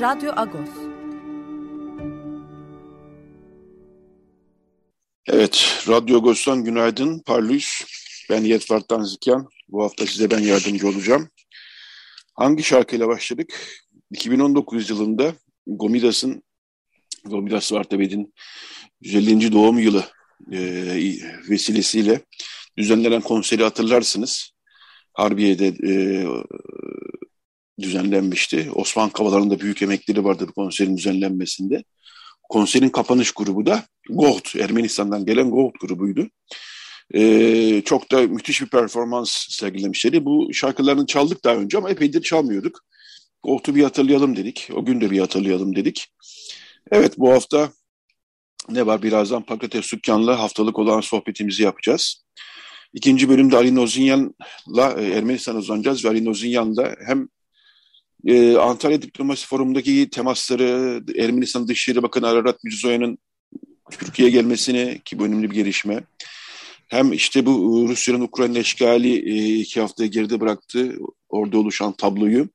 Radyo Agos. Evet, Radyo Agos'tan günaydın. Parlıyız. Ben Yetvart'tan Zikyan. Bu hafta size ben yardımcı olacağım. Hangi şarkıyla başladık? 2019 yılında Gomidas'ın, Gomidas Vartabed'in 150. doğum yılı e, vesilesiyle düzenlenen konseri hatırlarsınız. Harbiye'de e, düzenlenmişti. Osman Kavala'nın da büyük emekleri vardı bu konserin düzenlenmesinde. Konserin kapanış grubu da Goht, Ermenistan'dan gelen Goht grubuydu. Ee, çok da müthiş bir performans sergilemişlerdi. Bu şarkılarını çaldık daha önce ama epeydir çalmıyorduk. Goht'u bir hatırlayalım dedik. O gün de bir hatırlayalım dedik. Evet bu hafta ne var? Birazdan Pakrates Sükkan'la haftalık olan sohbetimizi yapacağız. İkinci bölümde Ali Nozinyan'la e, Ermenistan uzanacağız ve Ali Nozinyan'la hem e, Antalya Diplomasi Forumu'ndaki temasları, Ermenistan Dışişleri Bakanı Ararat Mirzoyan'ın Türkiye'ye gelmesini ki bu önemli bir gelişme. Hem işte bu Rusya'nın Ukrayna işgali e, iki hafta geride bıraktı orada oluşan tabloyu.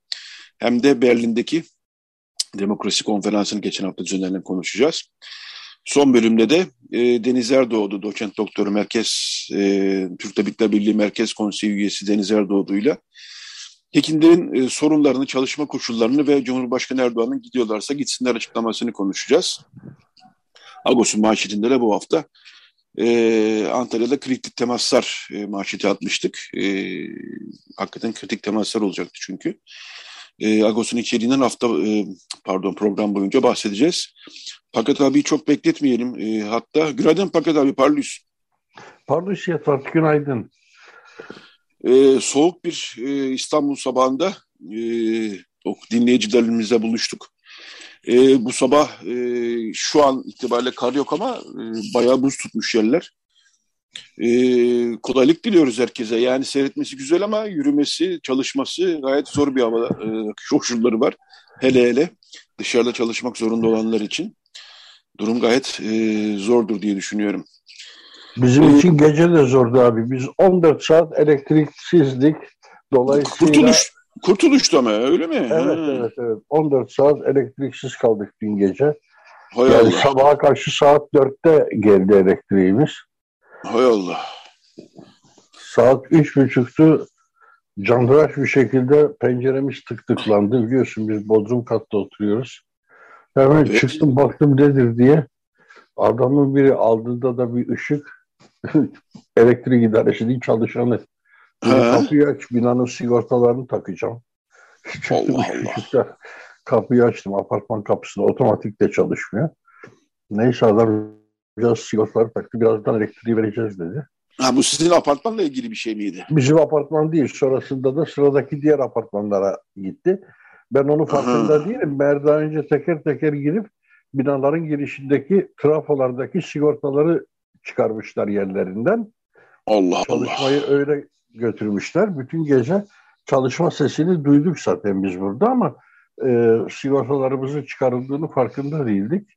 Hem de Berlin'deki demokrasi konferansını geçen hafta düzenlenen konuşacağız. Son bölümde de e, Deniz Erdoğdu, doçent doktoru Merkez, e, Türk Tabipler Birliği Merkez Konseyi üyesi Deniz Erdoğdu'yla Hekinlerin e, sorunlarını, çalışma koşullarını ve Cumhurbaşkanı Erdoğan'ın gidiyorlarsa gitsinler açıklamasını konuşacağız. Agos'un manşetinde de bu hafta e, Antalya'da kritik temaslar e, manşeti atmıştık. E, hakikaten kritik temaslar olacaktı çünkü. E, Agos'un içeriğinden hafta e, pardon program boyunca bahsedeceğiz. Paket abi çok bekletmeyelim. E, hatta günaydın Paket abi parlıyız. Parlıyız Yatvat günaydın. Ee, soğuk bir e, İstanbul sabahında e, dinleyicilerimizle buluştuk. E, bu sabah e, şu an itibariyle kar yok ama e, bayağı buz tutmuş yerler. E, kolaylık diliyoruz herkese. Yani seyretmesi güzel ama yürümesi, çalışması gayet zor bir hava e, koşulları var. Hele hele dışarıda çalışmak zorunda olanlar için durum gayet e, zordur diye düşünüyorum. Bizim için gece de zordu abi. Biz 14 saat elektriksizdik. Dolayısıyla... Kurtuluş, kurtuluştu ama öyle mi? Evet, ha. evet, evet. 14 saat elektriksiz kaldık dün gece. Hay yani Allah. sabaha karşı saat 4'te geldi elektriğimiz. Hay Allah. Saat 3.30'tu. Candıraş bir şekilde penceremiz tık tıklandı. Biliyorsun biz Bodrum katta oturuyoruz. Hemen evet. çıktım baktım nedir diye. Adamın biri aldığında da bir ışık elektrik idaresinin çalışanı. Kapıyı aç, binanın sigortalarını takacağım. Çıktım Allah Allah. Kapıyı açtım, apartman kapısında otomatik de çalışmıyor. Neyse adam biraz sigortaları taktı, birazdan elektriği vereceğiz dedi. Ha, bu sizin apartmanla ilgili bir şey miydi? Bizim apartman değil, sonrasında da sıradaki diğer apartmanlara gitti. Ben onu farkında Aha. değilim. Ben daha önce teker teker girip binaların girişindeki trafolardaki sigortaları çıkarmışlar yerlerinden. Allah Çalışmayı Allah. öyle götürmüşler. Bütün gece çalışma sesini duyduk zaten biz burada ama e, sigortalarımızın çıkarıldığını farkında değildik.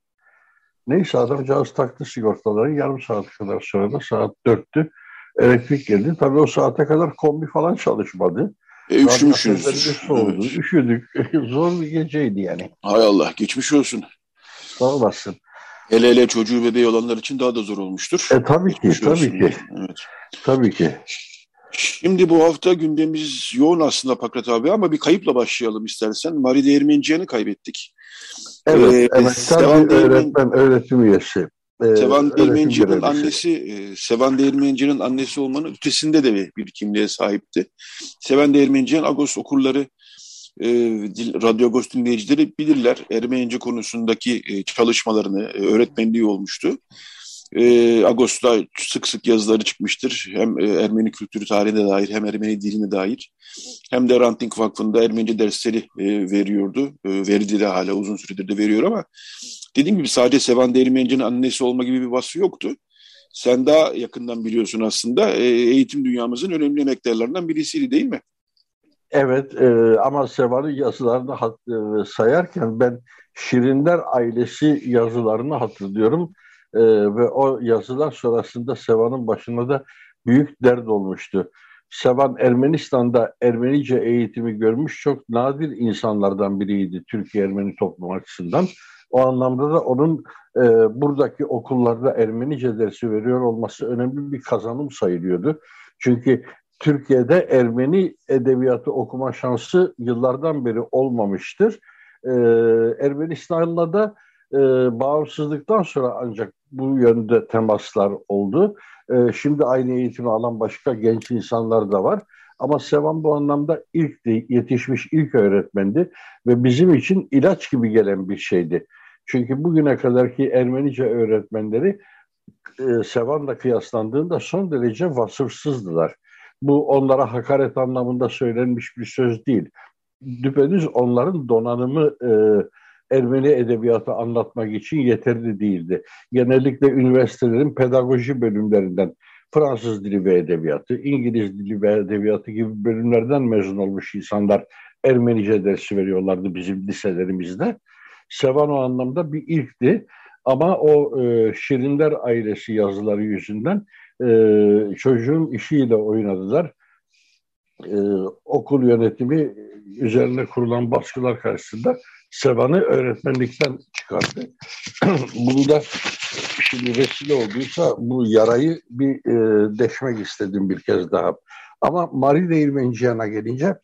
Neyse adamcağız taktı sigortaları. Yarım saat kadar sonra da saat dörttü. Elektrik geldi. Tabii o saate kadar kombi falan çalışmadı. E, üşümüşsünüz. Evet. Üşüdük. Zor bir geceydi yani. Hay Allah geçmiş olsun. Sağ olasın. Hele hele çocuğu bebeği olanlar için daha da zor olmuştur. E tabii ki, Geçmiş tabii ki. Evet. Tabii ki. Şimdi bu hafta gündemimiz yoğun aslında Pakrat abi ama bir kayıpla başlayalım istersen. Mari Değirmenciyan'ı kaybettik. Evet, Ee, evet. Sevan Tabii öğretmen, öğretim üyesi. Ee, Sevan Değirmenci'nin annesi, e, Sevan Değirmenci'nin annesi olmanın ötesinde de bir, bir kimliğe sahipti. Sevan Değirmenci'nin Agos okurları, e, Radyo Agos dinleyicileri bilirler. Ermenice konusundaki e, çalışmalarını, e, öğretmenliği olmuştu. E, Ağustos'ta sık sık yazıları çıkmıştır. Hem e, Ermeni kültürü tarihine dair hem Ermeni diline dair. Hem de Ranting Vakfı'nda Ermenice dersleri e, veriyordu. E, verdi de hala uzun süredir de veriyor ama dediğim gibi sadece Sevan Değirmenci'nin annesi olma gibi bir vasfı yoktu. Sen daha yakından biliyorsun aslında e, eğitim dünyamızın önemli emektarlarından birisiydi değil mi? Evet e, ama Sevan'ın yazılarını hat, e, sayarken ben Şirinler ailesi yazılarını hatırlıyorum. E, ve o yazılar sonrasında Sevan'ın başına da büyük dert olmuştu. Sevan Ermenistan'da Ermenice eğitimi görmüş çok nadir insanlardan biriydi Türkiye Ermeni toplum açısından. O anlamda da onun e, buradaki okullarda Ermenice dersi veriyor olması önemli bir kazanım sayılıyordu. Çünkü Türkiye'de Ermeni edebiyatı okuma şansı yıllardan beri olmamıştır. Ee, Ermenistan'la da e, bağımsızlıktan sonra ancak bu yönde temaslar oldu. Ee, şimdi aynı eğitimi alan başka genç insanlar da var. Ama Sevan bu anlamda ilk yetişmiş ilk öğretmendi ve bizim için ilaç gibi gelen bir şeydi. Çünkü bugüne kadarki Ermenice öğretmenleri e, Sevan'la kıyaslandığında son derece vasıfsızdılar. Bu onlara hakaret anlamında söylenmiş bir söz değil. Düpedüz onların donanımı e, Ermeni edebiyatı anlatmak için yeterli değildi. Genellikle üniversitelerin pedagoji bölümlerinden Fransız dili ve edebiyatı, İngiliz dili ve edebiyatı gibi bölümlerden mezun olmuş insanlar Ermenice dersi veriyorlardı bizim liselerimizde. Sevan o anlamda bir ilkti. Ama o e, Şirinler ailesi yazıları yüzünden e, çocuğun işiyle oynadılar. E, okul yönetimi üzerine kurulan baskılar karşısında Sevan'ı öğretmenlikten çıkardı. Bunu da şimdi vesile olduysa bu yarayı bir e, deşmek istedim bir kez daha. Ama Marie Değirmenciyan'a gelince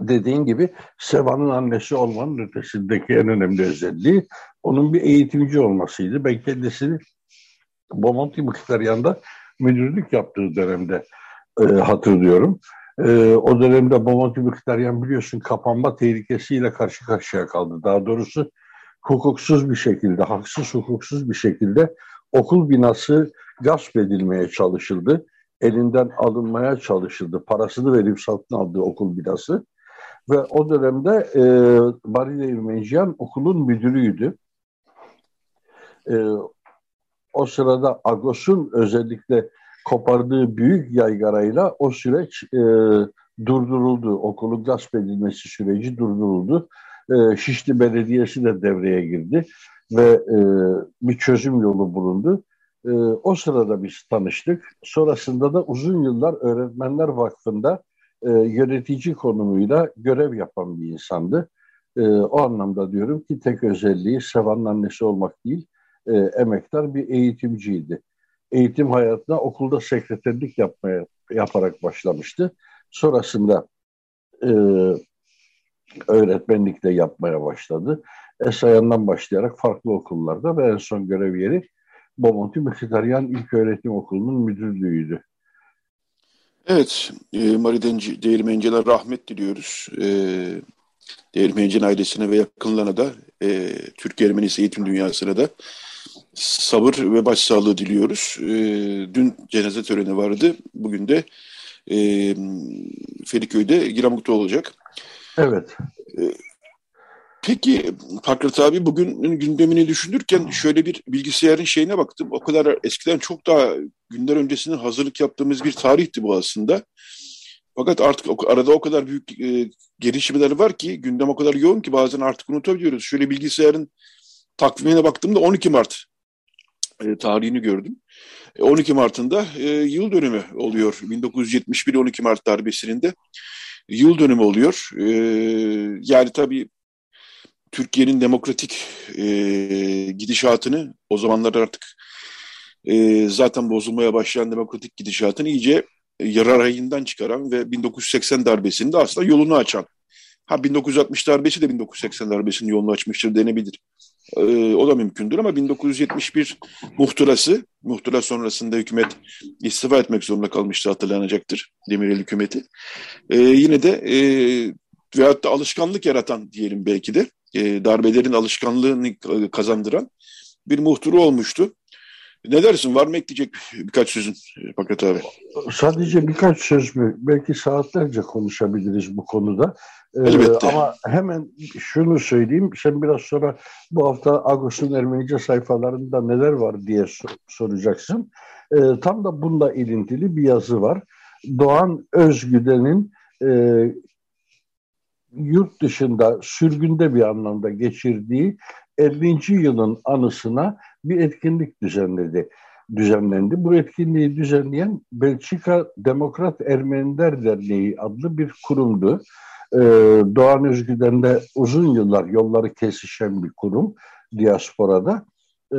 dediğin gibi Seva'nın annesi olmanın ötesindeki en önemli özelliği onun bir eğitimci olmasıydı. Ben kendisini Bomonti Mkhitaryan'da müdürlük yaptığı dönemde e, hatırlıyorum. E, o dönemde Bomonti Mkhitaryan biliyorsun kapanma tehlikesiyle karşı karşıya kaldı. Daha doğrusu hukuksuz bir şekilde, haksız hukuksuz bir şekilde okul binası gasp edilmeye çalışıldı. Elinden alınmaya çalışıldı. Parasını verip satın aldığı okul binası. Ve o dönemde e, Barille İrmenciyan okulun müdürüydü. E, o sırada Agos'un özellikle kopardığı büyük yaygarayla o süreç e, durduruldu. Okulun gasp edilmesi süreci durduruldu. E, Şişli Belediyesi de devreye girdi ve e, bir çözüm yolu bulundu. E, o sırada biz tanıştık. Sonrasında da uzun yıllar Öğretmenler Vakfı'nda e, yönetici konumuyla görev yapan bir insandı. E, o anlamda diyorum ki tek özelliği Sevan'ın annesi olmak değil, e, emektar bir eğitimciydi. Eğitim hayatına okulda sekreterlik yapmaya yaparak başlamıştı. Sonrasında e, öğretmenlik de yapmaya başladı. Esayan'dan başlayarak farklı okullarda ve en son görev yeri Bomonti Mkhitaryan İlköğretim Okulu'nun müdürlüğüydü. Evet, e, Mari Değirmenciler rahmet diliyoruz. E, Değirmencin ailesine ve yakınlarına da e, Türk Ermenisi eğitim dünyasına da sabır ve başsağlığı diliyoruz. E, dün cenaze töreni vardı. Bugün de e, Feriköy'de Giramuk'ta olacak. Evet. E, Peki Fakret abi bugünün gündemini düşünürken şöyle bir bilgisayarın şeyine baktım. O kadar eskiden çok daha günler öncesinde hazırlık yaptığımız bir tarihti bu aslında. Fakat artık arada o kadar büyük e, gelişmeler var ki gündem o kadar yoğun ki bazen artık unutabiliyoruz. Şöyle bilgisayarın takvimine baktığımda 12 Mart e, tarihini gördüm. 12 e, Mart'ında e, yıl dönümü oluyor. 1971 12 Mart darbesinin de yıl dönümü oluyor. E, yani tabii Türkiye'nin demokratik e, gidişatını o zamanlar artık e, zaten bozulmaya başlayan demokratik gidişatını iyice yarar ayından çıkaran ve 1980 darbesini de aslında yolunu açan. Ha 1960 darbesi de 1980 darbesinin yolunu açmıştır denebilir. Ee, o da mümkündür ama 1971 muhtırası, muhtıra sonrasında hükümet istifa etmek zorunda kalmıştı hatırlanacaktır Demirel hükümeti. Ee, yine de e, veyahut da alışkanlık yaratan diyelim belki de e, darbelerin alışkanlığını kazandıran bir muhturu olmuştu. Ne dersin? Var mı ekleyecek birkaç sözün Fakat abi? Sadece birkaç söz mü? Belki saatlerce konuşabiliriz bu konuda. Elbette. Ee, ama hemen şunu söyleyeyim. Sen biraz sonra bu hafta Agos'un Ermenice sayfalarında neler var diye soracaksın. Ee, tam da bununla ilintili bir yazı var. Doğan Özgüden'in e, yurt dışında sürgünde bir anlamda geçirdiği 50. yılın anısına bir etkinlik düzenledi düzenlendi. Bu etkinliği düzenleyen Belçika Demokrat Ermeniler Derneği adlı bir kurumdu. Ee, Doğan Özgüden de uzun yıllar yolları kesişen bir kurum diasporada. Ee,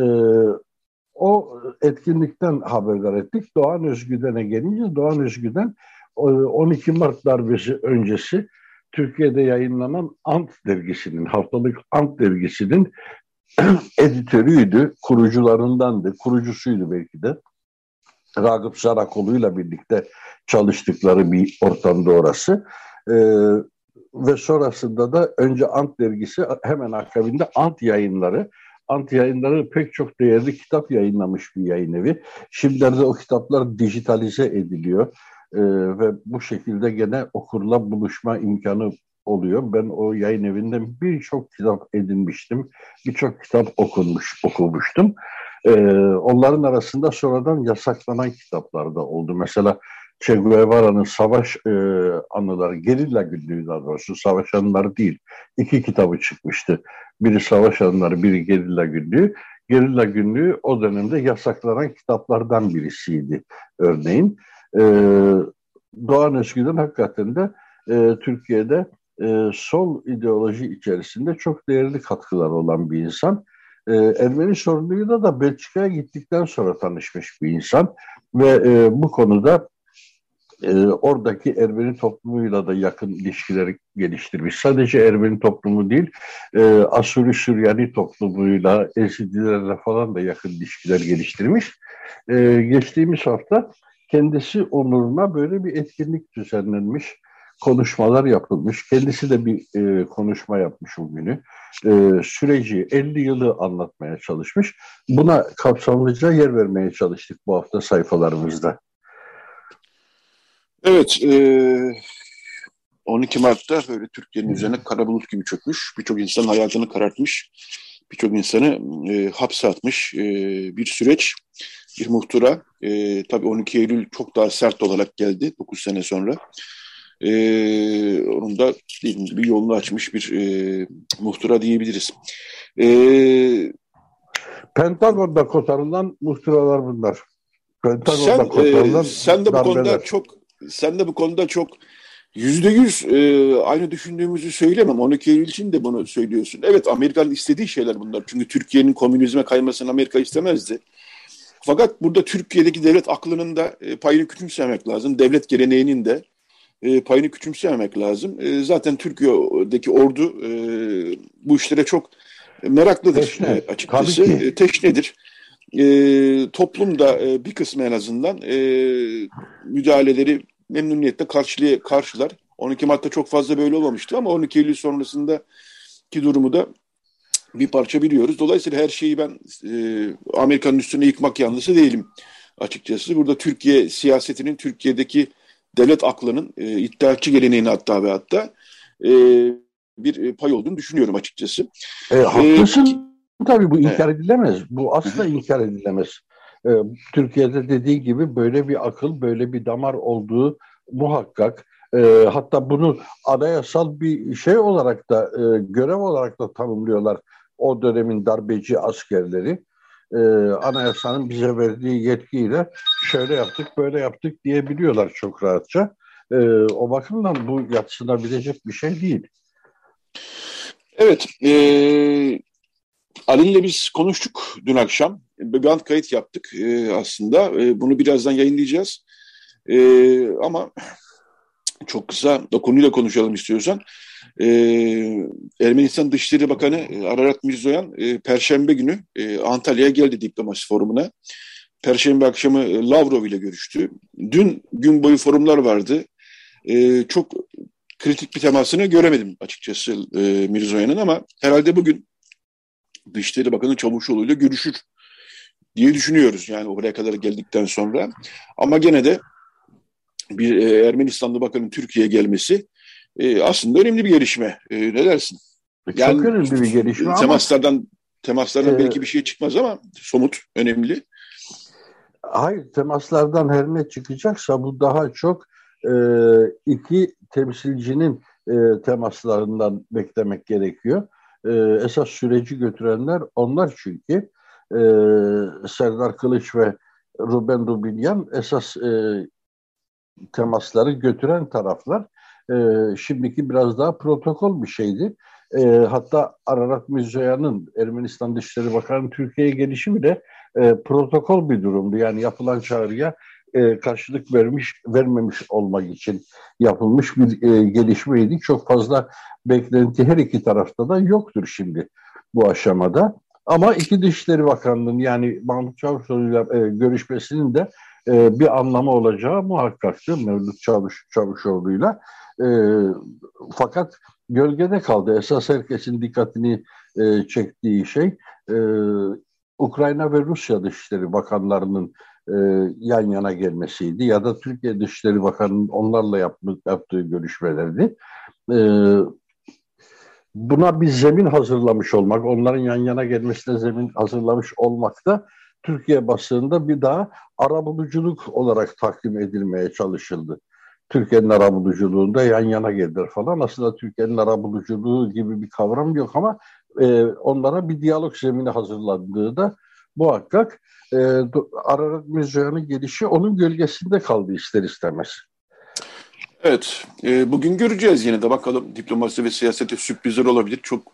o etkinlikten haberdar ettik. Doğan Özgüden'e gelince Doğan Özgüden 12 Mart darbesi öncesi Türkiye'de yayınlanan Ant dergisinin, haftalık Ant dergisinin editörüydü, kurucularındandı, kurucusuydu belki de. Ragıp Sarakoğlu'yla birlikte çalıştıkları bir ortamda orası. Ee, ve sonrasında da önce Ant dergisi hemen akabinde Ant yayınları. Ant yayınları pek çok değerli kitap yayınlamış bir yayın evi. Şimdilerde o kitaplar dijitalize ediliyor. Ee, ve bu şekilde gene okurla buluşma imkanı oluyor. Ben o yayın evinden birçok kitap edinmiştim. Birçok kitap okunmuş, okumuştum. Ee, onların arasında sonradan yasaklanan kitaplar da oldu. Mesela Che Guevara'nın savaş e, anıları, gerilla günlüğü daha doğrusu, savaş anıları değil. İki kitabı çıkmıştı. Biri savaş anıları, biri gerilla günlüğü. Gerilla günlüğü o dönemde yasaklanan kitaplardan birisiydi örneğin. E, Doğan Özgür'ün hakikaten de e, Türkiye'de e, sol ideoloji içerisinde çok değerli katkılar olan bir insan. E, Ermeni sorunuyla da Belçika'ya gittikten sonra tanışmış bir insan ve e, bu konuda e, oradaki Ermeni toplumuyla da yakın ilişkiler geliştirmiş. Sadece Ermeni toplumu değil, e, Asuri Süryani toplumuyla, Ezidilerle falan da yakın ilişkiler geliştirmiş. E, geçtiğimiz hafta kendisi onuruna böyle bir etkinlik düzenlenmiş konuşmalar yapılmış. Kendisi de bir e, konuşma yapmış o günü. E, süreci 50 yılı anlatmaya çalışmış. Buna kapsamlıca yer vermeye çalıştık bu hafta sayfalarımızda. Evet, e, 12 Mart'ta böyle Türkiye'nin üzerine kara bulut gibi çökmüş. Birçok insanın hayatını karartmış. Birçok insanı e, hapse atmış e, bir süreç, bir muhtıra. E, tabii 12 Eylül çok daha sert olarak geldi 9 sene sonra e, onun da bir yolunu açmış bir e, muhtıra diyebiliriz. E, Pentagon'da kotarılan muhtıralar bunlar. Pentagon'da sen, kotarılan e, sen de bu konuda çok sen de bu konuda çok yüzde yüz e, aynı düşündüğümüzü söylemem. 12 Eylül için de bunu söylüyorsun. Evet Amerika'nın istediği şeyler bunlar. Çünkü Türkiye'nin komünizme kaymasını Amerika istemezdi. Fakat burada Türkiye'deki devlet aklının da e, payını küçümsemek lazım. Devlet geleneğinin de e, payını küçümsememek lazım. Zaten Türkiye'deki ordu bu işlere çok meraklıdır Teşne. açıkçası. Teşnedir. E, toplumda e, bir kısmı en azından e, müdahaleleri memnuniyetle karşılay karşılar. 12 Mart'ta çok fazla böyle olmamıştı ama 12 Eylül sonrasında ki durumu da bir parça biliyoruz. Dolayısıyla her şeyi ben e, Amerika'nın üstüne yıkmak yanlısı değilim açıkçası. Burada Türkiye siyasetinin, Türkiye'deki devlet aklının e, iddiaçı geleneğini hatta ve hatta e, bir pay olduğunu düşünüyorum açıkçası. E, haklısın. E, Tabii bu inkar edilemez. Bu asla inkar edilemez. E, Türkiye'de dediği gibi böyle bir akıl, böyle bir damar olduğu muhakkak. E, hatta bunu anayasal bir şey olarak da, e, görev olarak da tanımlıyorlar o dönemin darbeci askerleri e, anayasanın bize verdiği yetkiyle şöyle yaptık böyle yaptık diyebiliyorlar çok rahatça. E, o bakımdan bu yatsınabilecek bir şey değil. Evet, e, Ali'yle biz konuştuk dün akşam. Band kayıt yaptık e, aslında. E, bunu birazdan yayınlayacağız. E, ama çok kısa da konuyla konuşalım istiyorsan. E, Ermenistan Dışişleri Bakanı e, Ararat Mirzoyan e, Perşembe günü e, Antalya'ya geldi diplomasi forumuna. Perşembe akşamı e, Lavrov ile görüştü. Dün gün boyu forumlar vardı. E, çok kritik bir temasını göremedim açıkçası e, Mirzoyan'ın ama herhalde bugün Dışişleri Bakanı Çavuşoğlu ile görüşür diye düşünüyoruz yani oraya kadar geldikten sonra. Ama gene de bir e, Ermenistanlı bakanın Türkiye'ye gelmesi e, aslında önemli bir gelişme. E, ne dersin? Yani, Çok önemli bir gelişme temaslardan, ama... Temaslardan ee, belki bir şey çıkmaz ama somut, önemli. Hayır, temaslardan her ne çıkacaksa bu daha çok e, iki temsilcinin e, temaslarından beklemek gerekiyor. E, esas süreci götürenler onlar çünkü e, Serdar Kılıç ve Ruben Rubinyan esas e, temasları götüren taraflar. E, şimdiki biraz daha protokol bir şeydi. E, hatta Ararat Müzeyyan'ın Ermenistan Dışişleri Bakanı Türkiye'ye gelişi bile e, protokol bir durumdu. Yani yapılan çağrıya e, karşılık vermiş vermemiş olmak için yapılmış bir e, gelişmeydi. Çok fazla beklenti her iki tarafta da yoktur şimdi bu aşamada. Ama iki Dışişleri Bakanlığı'nın yani Mahmut Çavuşoğlu'yla e, görüşmesinin de e, bir anlamı olacağı muhakkaktı Mevlüt Çavuş, Çavuşoğlu'yla. E, fakat gölgede kaldı. Esas herkesin dikkatini e, çektiği şey e, Ukrayna ve Rusya Dışişleri Bakanlarının e, yan yana gelmesiydi ya da Türkiye Dışişleri Bakanı'nın onlarla yaptığı, yaptığı görüşmelerdi. E, buna bir zemin hazırlamış olmak, onların yan yana gelmesine zemin hazırlamış olmak da Türkiye basınında bir daha arabuluculuk olarak takdim edilmeye çalışıldı. Türkiye'nin arabuluculuğunda yan yana gelir falan. Aslında Türkiye'nin arabuluculuğu gibi bir kavram yok ama e, onlara bir diyalog zemini hazırlandığı da muhakkak e, Ararat Müzeyyan'ın gelişi onun gölgesinde kaldı ister istemez. Evet, e, bugün göreceğiz yine de bakalım diplomasi ve siyasete sürprizler olabilir. Çok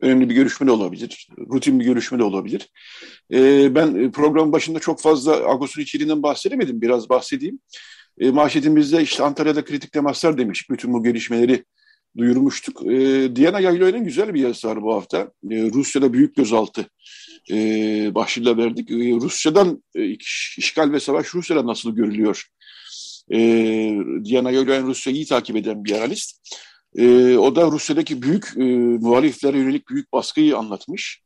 önemli bir görüşme de olabilir, rutin bir görüşme de olabilir. E, ben program başında çok fazla Ağustos'un içeriğinden bahsedemedim, biraz bahsedeyim. E, manşetimizde işte Antalya'da kritik temaslar demiş, bütün bu gelişmeleri duyurmuştuk. E, Diana Yayloy'un güzel bir yazısı var bu hafta. E, Rusya'da büyük gözaltı e, başlığıyla verdik. E, Rusya'dan e, işgal ve savaş Rusya'da nasıl görülüyor? E, Diana Yayloy'un Rusya'yı iyi takip eden bir analist. E, o da Rusya'daki büyük e, muhaliflere yönelik büyük baskıyı anlatmış.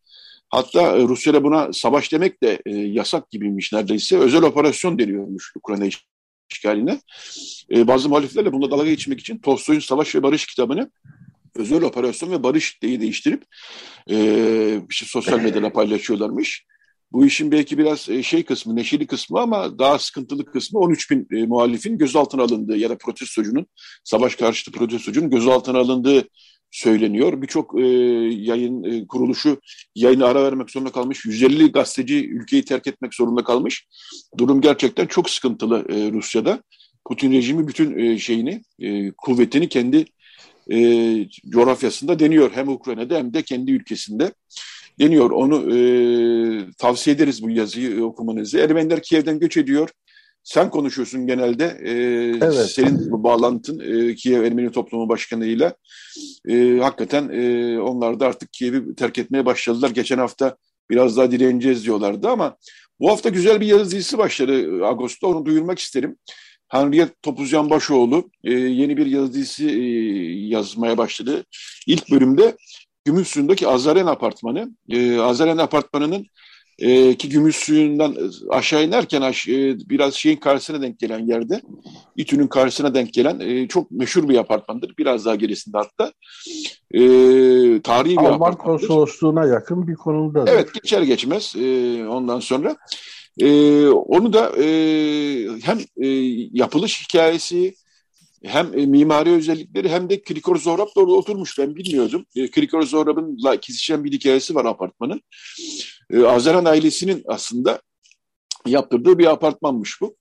Hatta e, Rusya'da buna savaş demek de e, yasak gibiymiş neredeyse. Özel operasyon deniyormuş Ukrayna işgaline. E, bazı muhaliflerle bunda dalga geçmek için Tolstoy'un Savaş ve Barış kitabını özel operasyon ve barış diye değiştirip e, işte sosyal medyada paylaşıyorlarmış. Bu işin belki biraz şey kısmı, neşeli kısmı ama daha sıkıntılı kısmı 13 bin e, muhalifin gözaltına alındığı ya da protestocunun, savaş karşıtı protestocunun gözaltına alındığı söyleniyor. Birçok e, yayın e, kuruluşu yayını ara vermek zorunda kalmış. 150 gazeteci ülkeyi terk etmek zorunda kalmış. Durum gerçekten çok sıkıntılı e, Rusya'da. Putin rejimi bütün e, şeyini, e, kuvvetini kendi e, coğrafyasında deniyor. Hem Ukrayna'da hem de kendi ülkesinde deniyor. Onu e, tavsiye ederiz bu yazıyı okumanızı. Ermeniler Kiev'den göç ediyor. Sen konuşuyorsun genelde. E, evet. Senin bu bağlantın e, Kiev Ermeni Toplumu Başkanı'yla. E, hakikaten e, onlar da artık Kiev'i terk etmeye başladılar. Geçen hafta biraz daha direneceğiz diyorlardı ama bu hafta güzel bir yazı dizisi başladı Ağustos'ta. Onu duyurmak isterim. Henriette Topuzyan Başoğlu e, yeni bir yazı dizisi e, yazmaya başladı. İlk bölümde Gümüşsuyu'ndaki Azaren Apartmanı. E, Azaren Apartmanı'nın e, ki gümüş suyundan aşağı inerken aş, e, biraz şeyin karşısına denk gelen yerde İTÜ'nün karşısına denk gelen e, çok meşhur bir apartmandır. Biraz daha gerisinde hatta. E, tarihi bir Alman apartmandır. Konsolosluğuna yakın bir konumda. Evet geçer geçmez e, ondan sonra. E, onu da e, hem e, yapılış hikayesi hem e, mimari özellikleri hem de Krikor Zohrab orada oturmuş. Ben bilmiyordum. E, Krikor Zohrab'ın kesişen bir hikayesi var apartmanın. E, Azaran ailesinin aslında yaptırdığı bir apartmanmış bu.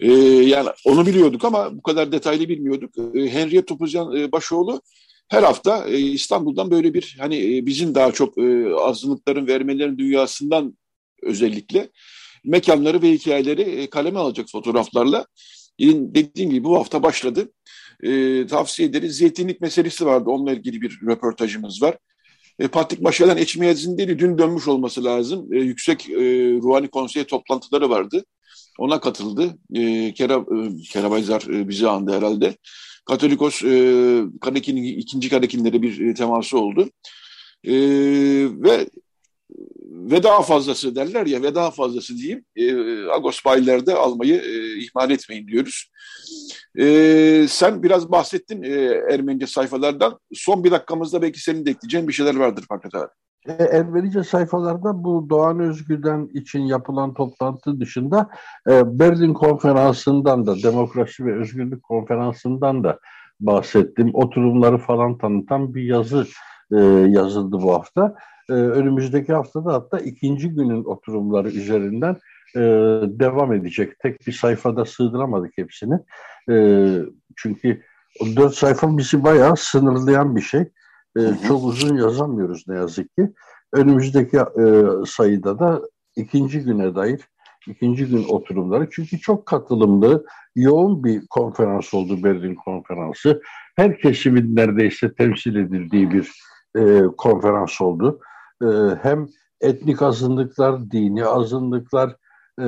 E, yani onu biliyorduk ama bu kadar detaylı bilmiyorduk. E, Henriye Topuzcan e, Başoğlu her hafta e, İstanbul'dan böyle bir hani e, bizim daha çok e, azınlıkların vermelerin dünyasından özellikle mekanları ve hikayeleri e, kaleme alacak fotoğraflarla. Dediğim gibi bu hafta başladı. E, tavsiye ederiz. Zeytinlik meselesi vardı. Onunla ilgili bir röportajımız var. E, Patrik Maşalan Eçmiyaz'ın dün dönmüş olması lazım. E, yüksek e, Ruhani Konsey toplantıları vardı. Ona katıldı. E, Kera, e, Kerabayzar e, bizi andı herhalde. Katolikos e, Karekin'in ikinci Karekin'lere bir e, teması oldu. E, ve ve daha fazlası derler ya ve daha fazlası diyeyim e, Agos bayilerde almayı e, ihmal etmeyin diyoruz. E, sen biraz bahsettin e, Ermenice sayfalardan. Son bir dakikamızda belki senin de ekleyeceğin bir şeyler vardır Fakret abi. E, Ermenice sayfalarda bu Doğan Özgür'den için yapılan toplantı dışında e, Berlin konferansından da demokrasi ve özgürlük konferansından da bahsettim. Oturumları falan tanıtan bir yazı e, yazıldı bu hafta. E, önümüzdeki haftada hatta ikinci günün oturumları üzerinden e, devam edecek. Tek bir sayfada sığdıramadık hepsini. E, çünkü dört sayfa bizi bayağı sınırlayan bir şey. E, çok uzun yazamıyoruz ne yazık ki. Önümüzdeki e, sayıda da ikinci güne dair ikinci gün oturumları. Çünkü çok katılımlı, yoğun bir konferans oldu Berlin konferansı. Her kesimin neredeyse temsil edildiği bir e, konferans oldu. E, hem etnik azınlıklar, dini azınlıklar, e,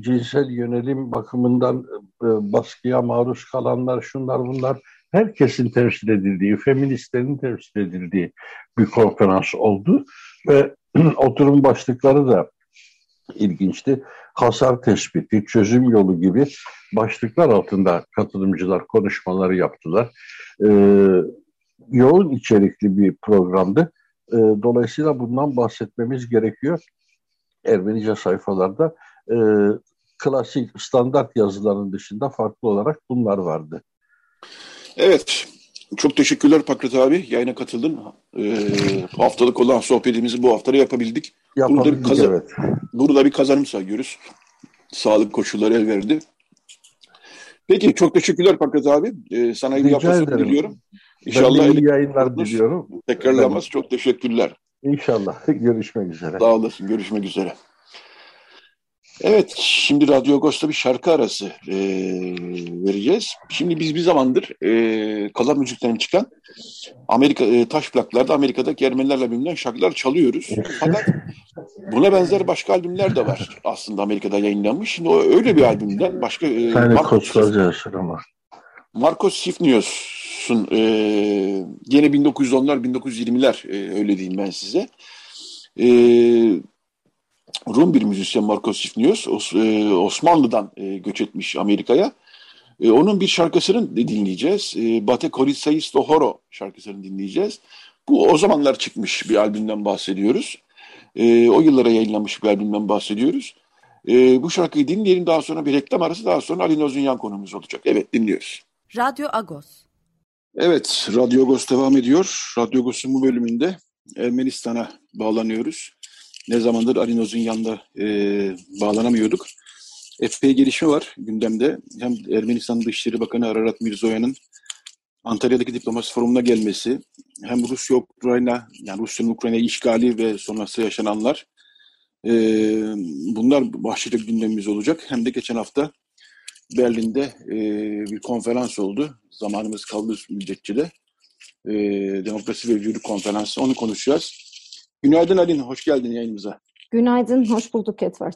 cinsel yönelim bakımından e, baskıya maruz kalanlar, şunlar bunlar herkesin temsil edildiği, feministlerin temsil edildiği bir konferans oldu. Ve oturum başlıkları da ilginçti. Hasar tespiti, çözüm yolu gibi başlıklar altında katılımcılar konuşmaları yaptılar. Ee, yoğun içerikli bir programdı. Ee, dolayısıyla bundan bahsetmemiz gerekiyor. Ermenice sayfalarda e, klasik standart yazıların dışında farklı olarak bunlar vardı. Evet, çok teşekkürler Pakrat abi. Yayına katıldın. Ee, haftalık olan sohbetimizi bu haftada yapabildik. Yapabildik burada bir, kazan- evet. burada bir kazanım sayıyoruz. Sağlık koşulları el verdi. Peki çok teşekkürler Pakrat abi. Ee, sana iyi yapmasını diliyorum. İnşallah ben iyi yayınlar diliyorum. Tekrarlamaz. Çok teşekkürler. İnşallah. Görüşmek üzere. Sağ olasın. Görüşmek üzere. Evet, şimdi Radyo Agos'ta bir şarkı arası e, vereceğiz. Şimdi biz bir zamandır e, kaza müzikten çıkan Amerika e, taş plaklarda Amerika'daki Ermenilerle bilinen şarkılar çalıyoruz. Fakat buna benzer başka albümler de var aslında Amerika'da yayınlanmış. Şimdi o öyle bir albümden başka... E, Marcos, ama. Marcos Sifnios'un e, yine 1910'lar 1920'ler e, öyle diyeyim ben size. E, Rum bir müzisyen Marcos Sifnios e, Osmanlı'dan e, göç etmiş Amerika'ya. E, onun bir şarkısını dinleyeceğiz. Bate Koritsais Horo şarkısını dinleyeceğiz. Bu o zamanlar çıkmış bir albümden bahsediyoruz. O yıllara yayınlanmış bir albümden bahsediyoruz. Bu şarkıyı dinleyelim daha sonra bir reklam arası daha sonra Ali Nozunyan konumuz olacak. Evet dinliyoruz. Radyo Agos. Evet Radyo Agos devam ediyor. Radyo Agos'un bu bölümünde Ermenistan'a bağlanıyoruz ne zamandır Ali Noz'un yanında e, bağlanamıyorduk. Epey gelişme var gündemde. Hem Ermenistan Dışişleri Bakanı Ararat Mirzoyan'ın Antalya'daki diplomasi forumuna gelmesi, hem Rusya-Ukrayna, yani Rusya'nın Ukrayna işgali ve sonrası yaşananlar, e, bunlar başlıca gündemimiz olacak. Hem de geçen hafta Berlin'de e, bir konferans oldu. Zamanımız kaldı müddetçe de. E, Demokrasi ve Özgürlük Konferansı. Onu konuşacağız. Günaydın Alin, hoş geldin yayınımıza. Günaydın, hoş bulduk Edward.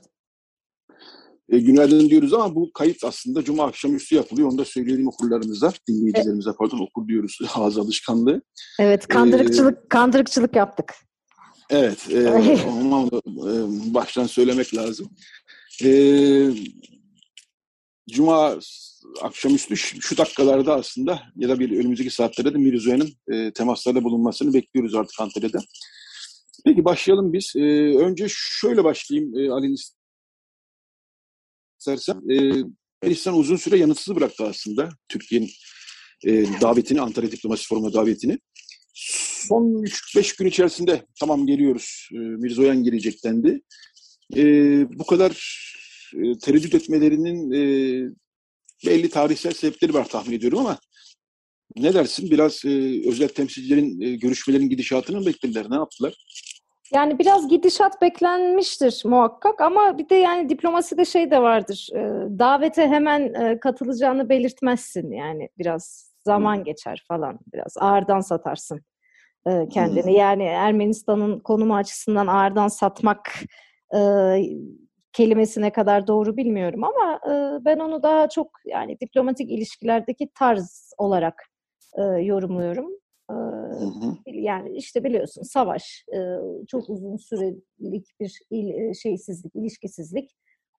E, günaydın diyoruz ama bu kayıt aslında Cuma akşamüstü yapılıyor. Onu da söyleyelim okurlarımıza, dinleyicilerimize e, pardon okur diyoruz ağız alışkanlığı. Evet, kandırıkçılık ee, kandırıkçılık yaptık. Evet, e, onu e, baştan söylemek lazım. E, Cuma akşamüstü şu dakikalarda aslında ya da bir önümüzdeki saatlerde de Mirzoyan'ın e, temaslarda bulunmasını bekliyoruz artık Antalya'da. Peki başlayalım biz. Ee, önce şöyle başlayayım e, Ali istersen. Ermenistan uzun süre yanıtsız bıraktı aslında Türkiye'nin e, davetini, Antalya Diplomasi Forumu davetini. Son 3-5 gün içerisinde tamam geliyoruz, e, Mirzoyan gelecek dendi. E, bu kadar e, tereddüt etmelerinin e, belli tarihsel sebepleri var tahmin ediyorum ama ne dersin? Biraz e, özel temsilcilerin e, görüşmelerin gidişatını mı beklediler? Ne yaptılar? Yani biraz gidişat beklenmiştir muhakkak ama bir de yani diplomaside şey de vardır. E, davete hemen e, katılacağını belirtmezsin yani biraz zaman geçer falan biraz ağırdan satarsın e, kendini. Hmm. Yani Ermenistan'ın konumu açısından ağırdan satmak e, kelimesine kadar doğru bilmiyorum ama e, ben onu daha çok yani diplomatik ilişkilerdeki tarz olarak e, yorumluyorum. Hı. Yani işte biliyorsun savaş, çok uzun sürelik bir il, şeysizlik, ilişkisizlik.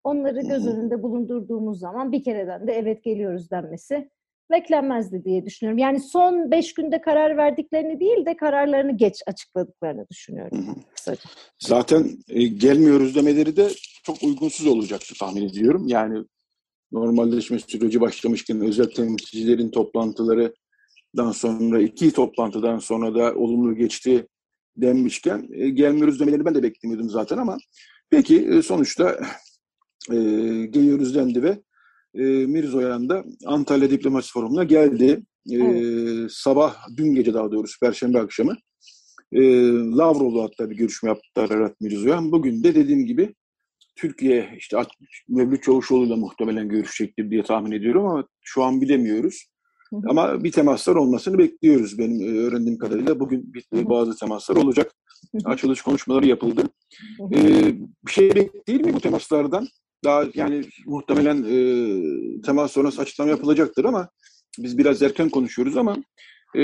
Onları göz önünde bulundurduğumuz zaman bir kereden de evet geliyoruz denmesi beklenmezdi diye düşünüyorum. Yani son beş günde karar verdiklerini değil de kararlarını geç açıkladıklarını düşünüyorum. Kısaca. Zaten e, gelmiyoruz demeleri de çok uygunsuz olacaktı tahmin ediyorum. Yani normalleşme süreci başlamışken özel temsilcilerin toplantılarından sonra iki toplantıdan sonra da olumlu geçti denmişken e, gelmiyoruz demelerini ben de beklemiyordum zaten ama peki e, sonuçta e, geliyoruz dendi ve e, Mirzoyan da Antalya Diplomasi Forumu'na geldi. E, evet. Sabah, dün gece daha doğrusu Perşembe akşamı e, Lavrov'la hatta bir görüşme yaptılar Arat Mirzoyan. Bugün de dediğim gibi Türkiye işte Mevlüt Çavuşoğlu'yla muhtemelen görüşecektir diye tahmin ediyorum ama şu an bilemiyoruz. Ama bir temaslar olmasını bekliyoruz benim e, öğrendiğim kadarıyla. Bugün bazı temaslar olacak. Açılış konuşmaları yapıldı. Ee, bir şey değil mi bu temaslardan? Daha yani muhtemelen e, temas sonrası açıklama yapılacaktır ama biz biraz erken konuşuyoruz ama e,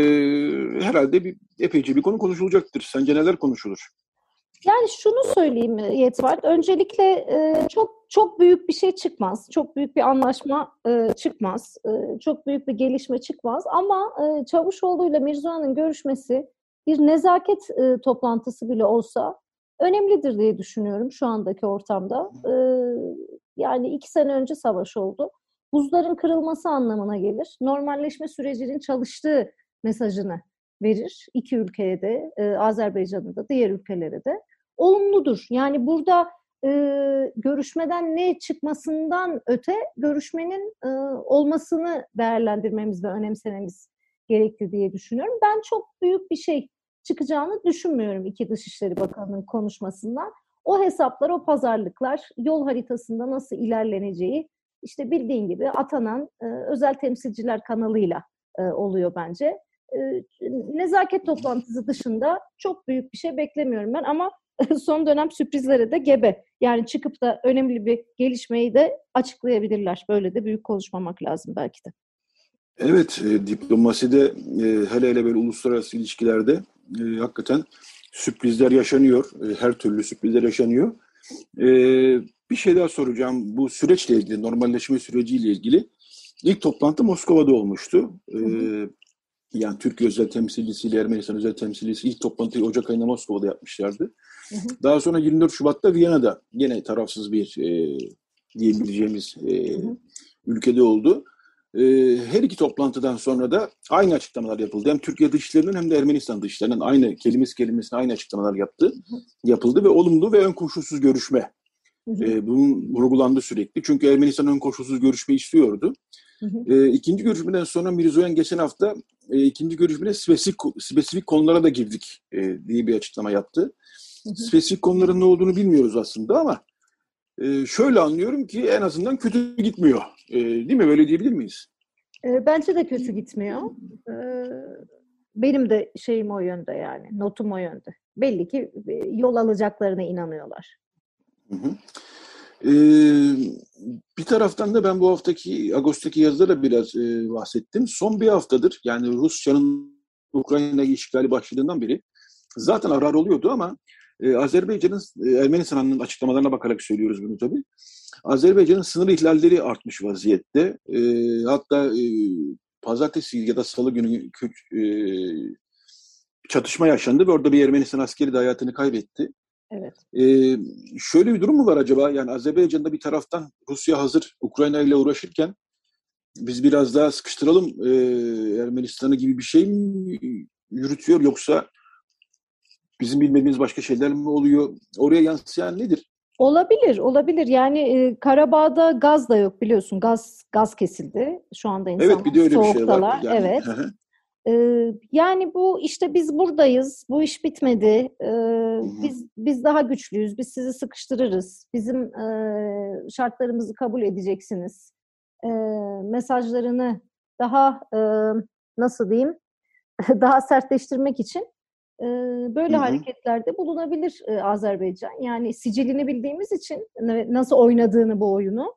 herhalde bir epeyce bir konu konuşulacaktır. Sence neler konuşulur? Yani şunu söyleyeyim Yetvart. Öncelikle e, çok çok büyük bir şey çıkmaz. Çok büyük bir anlaşma e, çıkmaz. E, çok büyük bir gelişme çıkmaz. Ama e, Çavuşoğlu ile Mirzoğan'ın görüşmesi bir nezaket e, toplantısı bile olsa önemlidir diye düşünüyorum şu andaki ortamda. E, yani iki sene önce savaş oldu. Buzların kırılması anlamına gelir. Normalleşme sürecinin çalıştığı mesajını verir iki ülkeye de, e, Azerbaycan'da da, diğer ülkelere de olumludur. Yani burada e, görüşmeden ne çıkmasından öte görüşmenin e, olmasını değerlendirmemiz ve önemsememiz gerekli diye düşünüyorum. Ben çok büyük bir şey çıkacağını düşünmüyorum iki Dışişleri Bakanı'nın konuşmasından. O hesaplar, o pazarlıklar yol haritasında nasıl ilerleneceği işte bildiğin gibi atanan e, özel temsilciler kanalıyla e, oluyor bence. E, nezaket toplantısı dışında çok büyük bir şey beklemiyorum ben ama son dönem sürprizlere de gebe. Yani çıkıp da önemli bir gelişmeyi de açıklayabilirler. Böyle de büyük konuşmamak lazım belki de. Evet, e, diplomaside e, hele hele böyle uluslararası ilişkilerde e, hakikaten sürprizler yaşanıyor. E, her türlü sürprizler yaşanıyor. E, bir şey daha soracağım. Bu süreçle ilgili, normalleşme süreciyle ilgili. ilk toplantı Moskova'da olmuştu. E, yani Türkiye özel temsilcisiyle Ermenistan özel temsilcisi ilk toplantıyı Ocak ayında Moskova'da yapmışlardı. Hı hı. Daha sonra 24 Şubat'ta Viyana'da yine tarafsız bir e, diyebileceğimiz e, ülkede oldu. E, her iki toplantıdan sonra da aynı açıklamalar yapıldı. Hem Türkiye dışlarının hem de Ermenistan dışlarının aynı kelimesi kelimesine aynı açıklamalar yaptı, hı hı. yapıldı ve olumlu ve ön koşulsuz görüşme Hı hı. E, bunun vurgulandı sürekli. Çünkü Ermenistan ön koşulsuz görüşme istiyordu. Hı hı. E, ikinci görüşmeden sonra Mirzoyan geçen hafta e, ikinci görüşmede spesifik, spesifik konulara da girdik e, diye bir açıklama yaptı. Hı hı. Spesifik konuların ne olduğunu bilmiyoruz aslında ama e, şöyle anlıyorum ki en azından kötü gitmiyor. E, değil mi? Böyle diyebilir miyiz? E, bence de kötü gitmiyor. E, benim de şeyim o yönde yani. Notum o yönde. Belli ki e, yol alacaklarına inanıyorlar. Hı hı. Ee, bir taraftan da ben bu haftaki Ağustos'taki yazıda da biraz e, bahsettim. Son bir haftadır yani Rusya'nın Ukrayna işgali başladığından beri zaten arar oluyordu ama e, Azerbaycan'ın e, Ermenistan'ın açıklamalarına bakarak söylüyoruz bunu tabii. Azerbaycan'ın sınır ihlalleri artmış vaziyette. E, hatta e, pazartesi ya da salı günü e, çatışma yaşandı ve orada bir Ermenistan askeri de hayatını kaybetti. Evet. Ee, şöyle bir durum mu var acaba? Yani Azerbaycan'da bir taraftan Rusya hazır Ukrayna ile uğraşırken biz biraz daha sıkıştıralım e, Ermenistan'ı gibi bir şey mi yürütüyor yoksa bizim bilmediğimiz başka şeyler mi oluyor? Oraya yansıyan nedir? Olabilir, olabilir. Yani e, Karabağ'da gaz da yok biliyorsun. Gaz gaz kesildi. Şu anda insanlar evet, bir de öyle soğuktalar. Bir şey var. Yani. Evet. Yani bu işte biz buradayız, bu iş bitmedi, biz biz daha güçlüyüz, biz sizi sıkıştırırız, bizim şartlarımızı kabul edeceksiniz mesajlarını daha nasıl diyeyim, daha sertleştirmek için böyle hı hı. hareketlerde bulunabilir Azerbaycan. Yani sicilini bildiğimiz için nasıl oynadığını bu oyunu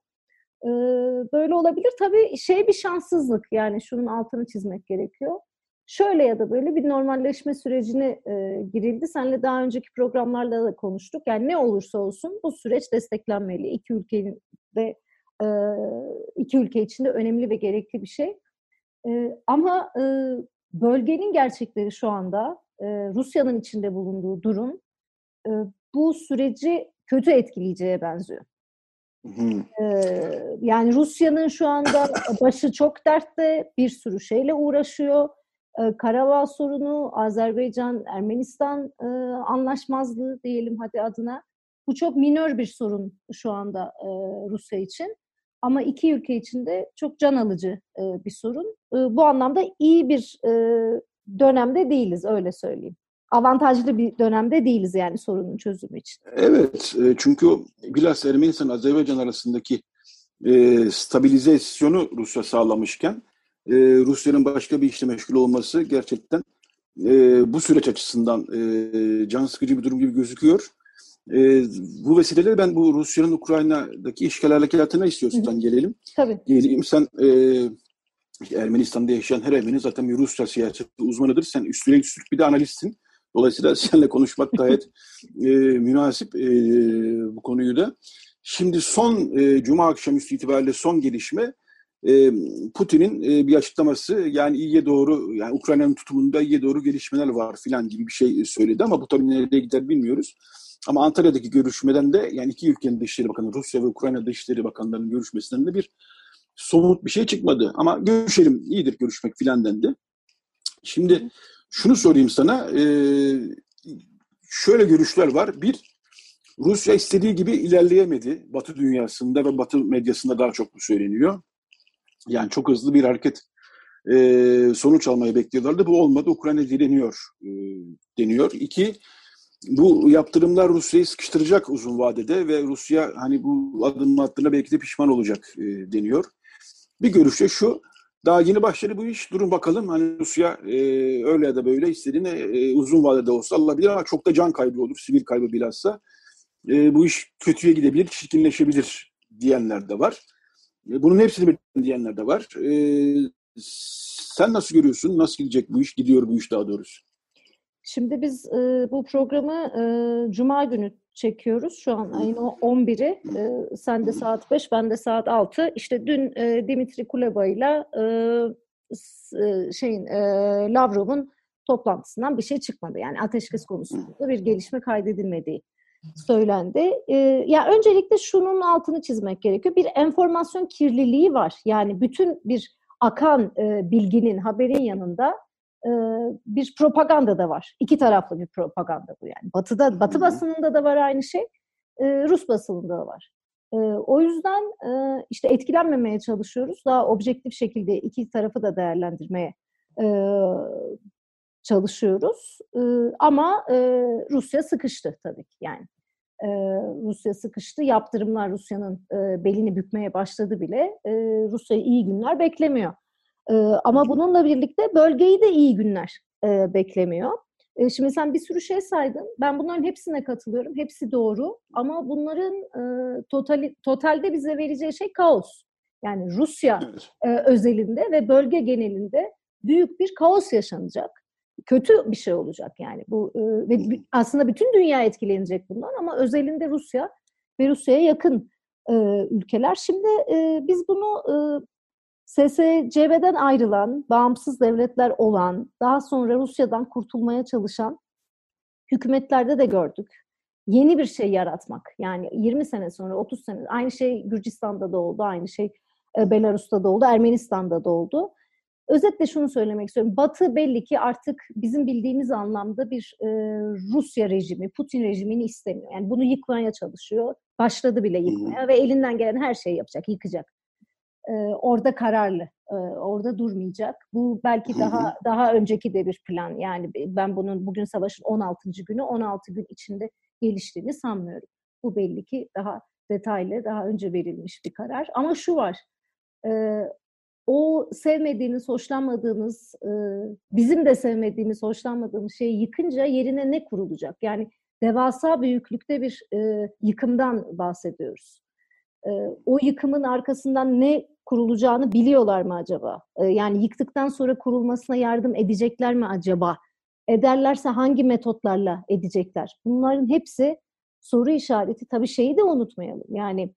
böyle olabilir. Tabii şey bir şanssızlık yani şunun altını çizmek gerekiyor şöyle ya da böyle bir normalleşme sürecine e, girildi. Seninle daha önceki programlarda da konuştuk. Yani ne olursa olsun bu süreç desteklenmeli. İki ülkenin de e, iki ülke için de önemli ve gerekli bir şey. E, ama e, bölgenin gerçekleri şu anda e, Rusya'nın içinde bulunduğu durum e, bu süreci kötü etkileyeceğe benziyor. Ee, yani Rusya'nın şu anda başı çok dertte, bir sürü şeyle uğraşıyor. Ee, Karabağ sorunu, Azerbaycan, Ermenistan e, anlaşmazlığı diyelim hadi adına. Bu çok minör bir sorun şu anda e, Rusya için. Ama iki ülke için de çok can alıcı e, bir sorun. Bu anlamda iyi bir dönemde değiliz öyle söyleyeyim avantajlı bir dönemde değiliz yani sorunun çözümü için. Evet çünkü bilhassa Ermenistan Azerbaycan arasındaki stabilizasyonu Rusya sağlamışken e, Rusya'nın başka bir işle meşgul olması gerçekten e, bu süreç açısından e, can sıkıcı bir durum gibi gözüküyor. E, bu vesileyle ben bu Rusya'nın Ukrayna'daki işgal harekatına istiyorsan gelelim. Tabii. Geleyim sen e, Ermenistan'da yaşayan her Ermeni zaten bir Rusya siyaseti uzmanıdır. Sen üstüne üstlük bir de analistsin. Dolayısıyla seninle konuşmak gayet e, münasip e, bu konuyu da. Şimdi son e, Cuma akşamüstü itibariyle son gelişme Putin'in e, bir açıklaması yani iyiye doğru yani Ukrayna'nın tutumunda iyiye doğru gelişmeler var filan gibi bir şey söyledi ama bu tabii nereye gider bilmiyoruz. Ama Antalya'daki görüşmeden de yani iki ülkenin Dışişleri Bakanı Rusya ve Ukrayna Dışişleri Bakanlarının görüşmesinden de bir somut bir şey çıkmadı. Ama görüşelim iyidir görüşmek filan dendi. Şimdi şunu sorayım sana. E, şöyle görüşler var. Bir, Rusya istediği gibi ilerleyemedi. Batı dünyasında ve Batı medyasında daha çok bu söyleniyor. Yani çok hızlı bir hareket e, sonuç almayı bekliyorlardı. Bu olmadı. Ukrayna direniyor e, deniyor. İki, bu yaptırımlar Rusya'yı sıkıştıracak uzun vadede ve Rusya hani bu adımı attığına belki de pişman olacak e, deniyor. Bir görüşte şu, daha yeni başladı bu iş. Durun bakalım hani Rusya e, öyle ya da böyle istediğini e, uzun vadede olsa alabilir ama çok da can kaybı olur. Sivil kaybı bilhassa. E, bu iş kötüye gidebilir, çirkinleşebilir diyenler de var. E, bunun hepsini diyenler de var. E, sen nasıl görüyorsun? Nasıl gidecek bu iş? Gidiyor bu iş daha doğrusu. Şimdi biz e, bu programı e, Cuma günü çekiyoruz. Şu an ayın 11'i. E, sen de saat 5, ben de saat 6. İşte dün e, Dimitri Kuleba ile e, şeyin e, Lavrov'un toplantısından bir şey çıkmadı. Yani ateşkes konusunda bir gelişme kaydedilmediği söylendi. E, ya öncelikle şunun altını çizmek gerekiyor. Bir enformasyon kirliliği var. Yani bütün bir akan e, bilginin, haberin yanında bir propaganda da var. İki taraflı bir propaganda bu yani. Batı'da, Batı basınında da var aynı şey, Rus basınında da var. O yüzden işte etkilenmemeye çalışıyoruz. Daha objektif şekilde iki tarafı da değerlendirmeye çalışıyoruz. Ama Rusya sıkıştı tabii ki yani. Rusya sıkıştı. Yaptırımlar Rusya'nın belini bükmeye başladı bile. Rusya iyi günler beklemiyor. E, ama bununla birlikte bölgeyi de iyi günler e, beklemiyor. E, şimdi sen bir sürü şey saydın. Ben bunların hepsine katılıyorum. Hepsi doğru. Ama bunların e, totali, totalde bize vereceği şey kaos. Yani Rusya e, özelinde ve bölge genelinde büyük bir kaos yaşanacak. Kötü bir şey olacak yani. Bu ve aslında bütün dünya etkilenecek bundan ama özelinde Rusya ve Rusya'ya yakın ülkeler. Şimdi biz bunu SSCB'den ayrılan, bağımsız devletler olan, daha sonra Rusya'dan kurtulmaya çalışan hükümetlerde de gördük. Yeni bir şey yaratmak. Yani 20 sene sonra, 30 sene, aynı şey Gürcistan'da da oldu, aynı şey Belarus'ta da oldu, Ermenistan'da da oldu. Özetle şunu söylemek istiyorum. Batı belli ki artık bizim bildiğimiz anlamda bir e, Rusya rejimi, Putin rejimini istemiyor. Yani bunu yıkmaya çalışıyor. Başladı bile yıkmaya ve elinden gelen her şeyi yapacak, yıkacak e, orada kararlı, e, orada durmayacak. Bu belki daha daha önceki de bir plan. Yani ben bunun bugün savaşın 16. günü, 16 gün içinde geliştiğini sanmıyorum. Bu belli ki daha detaylı, daha önce verilmiş bir karar. Ama şu var, e, o sevmediğiniz, hoşlanmadığınız, e, bizim de sevmediğimiz, hoşlanmadığımız şeyi yıkınca yerine ne kurulacak? Yani devasa büyüklükte bir e, yıkımdan bahsediyoruz. E, o yıkımın arkasından ne kurulacağını biliyorlar mı acaba? Yani yıktıktan sonra kurulmasına yardım edecekler mi acaba? Ederlerse hangi metotlarla edecekler? Bunların hepsi soru işareti. Tabii şeyi de unutmayalım. Yani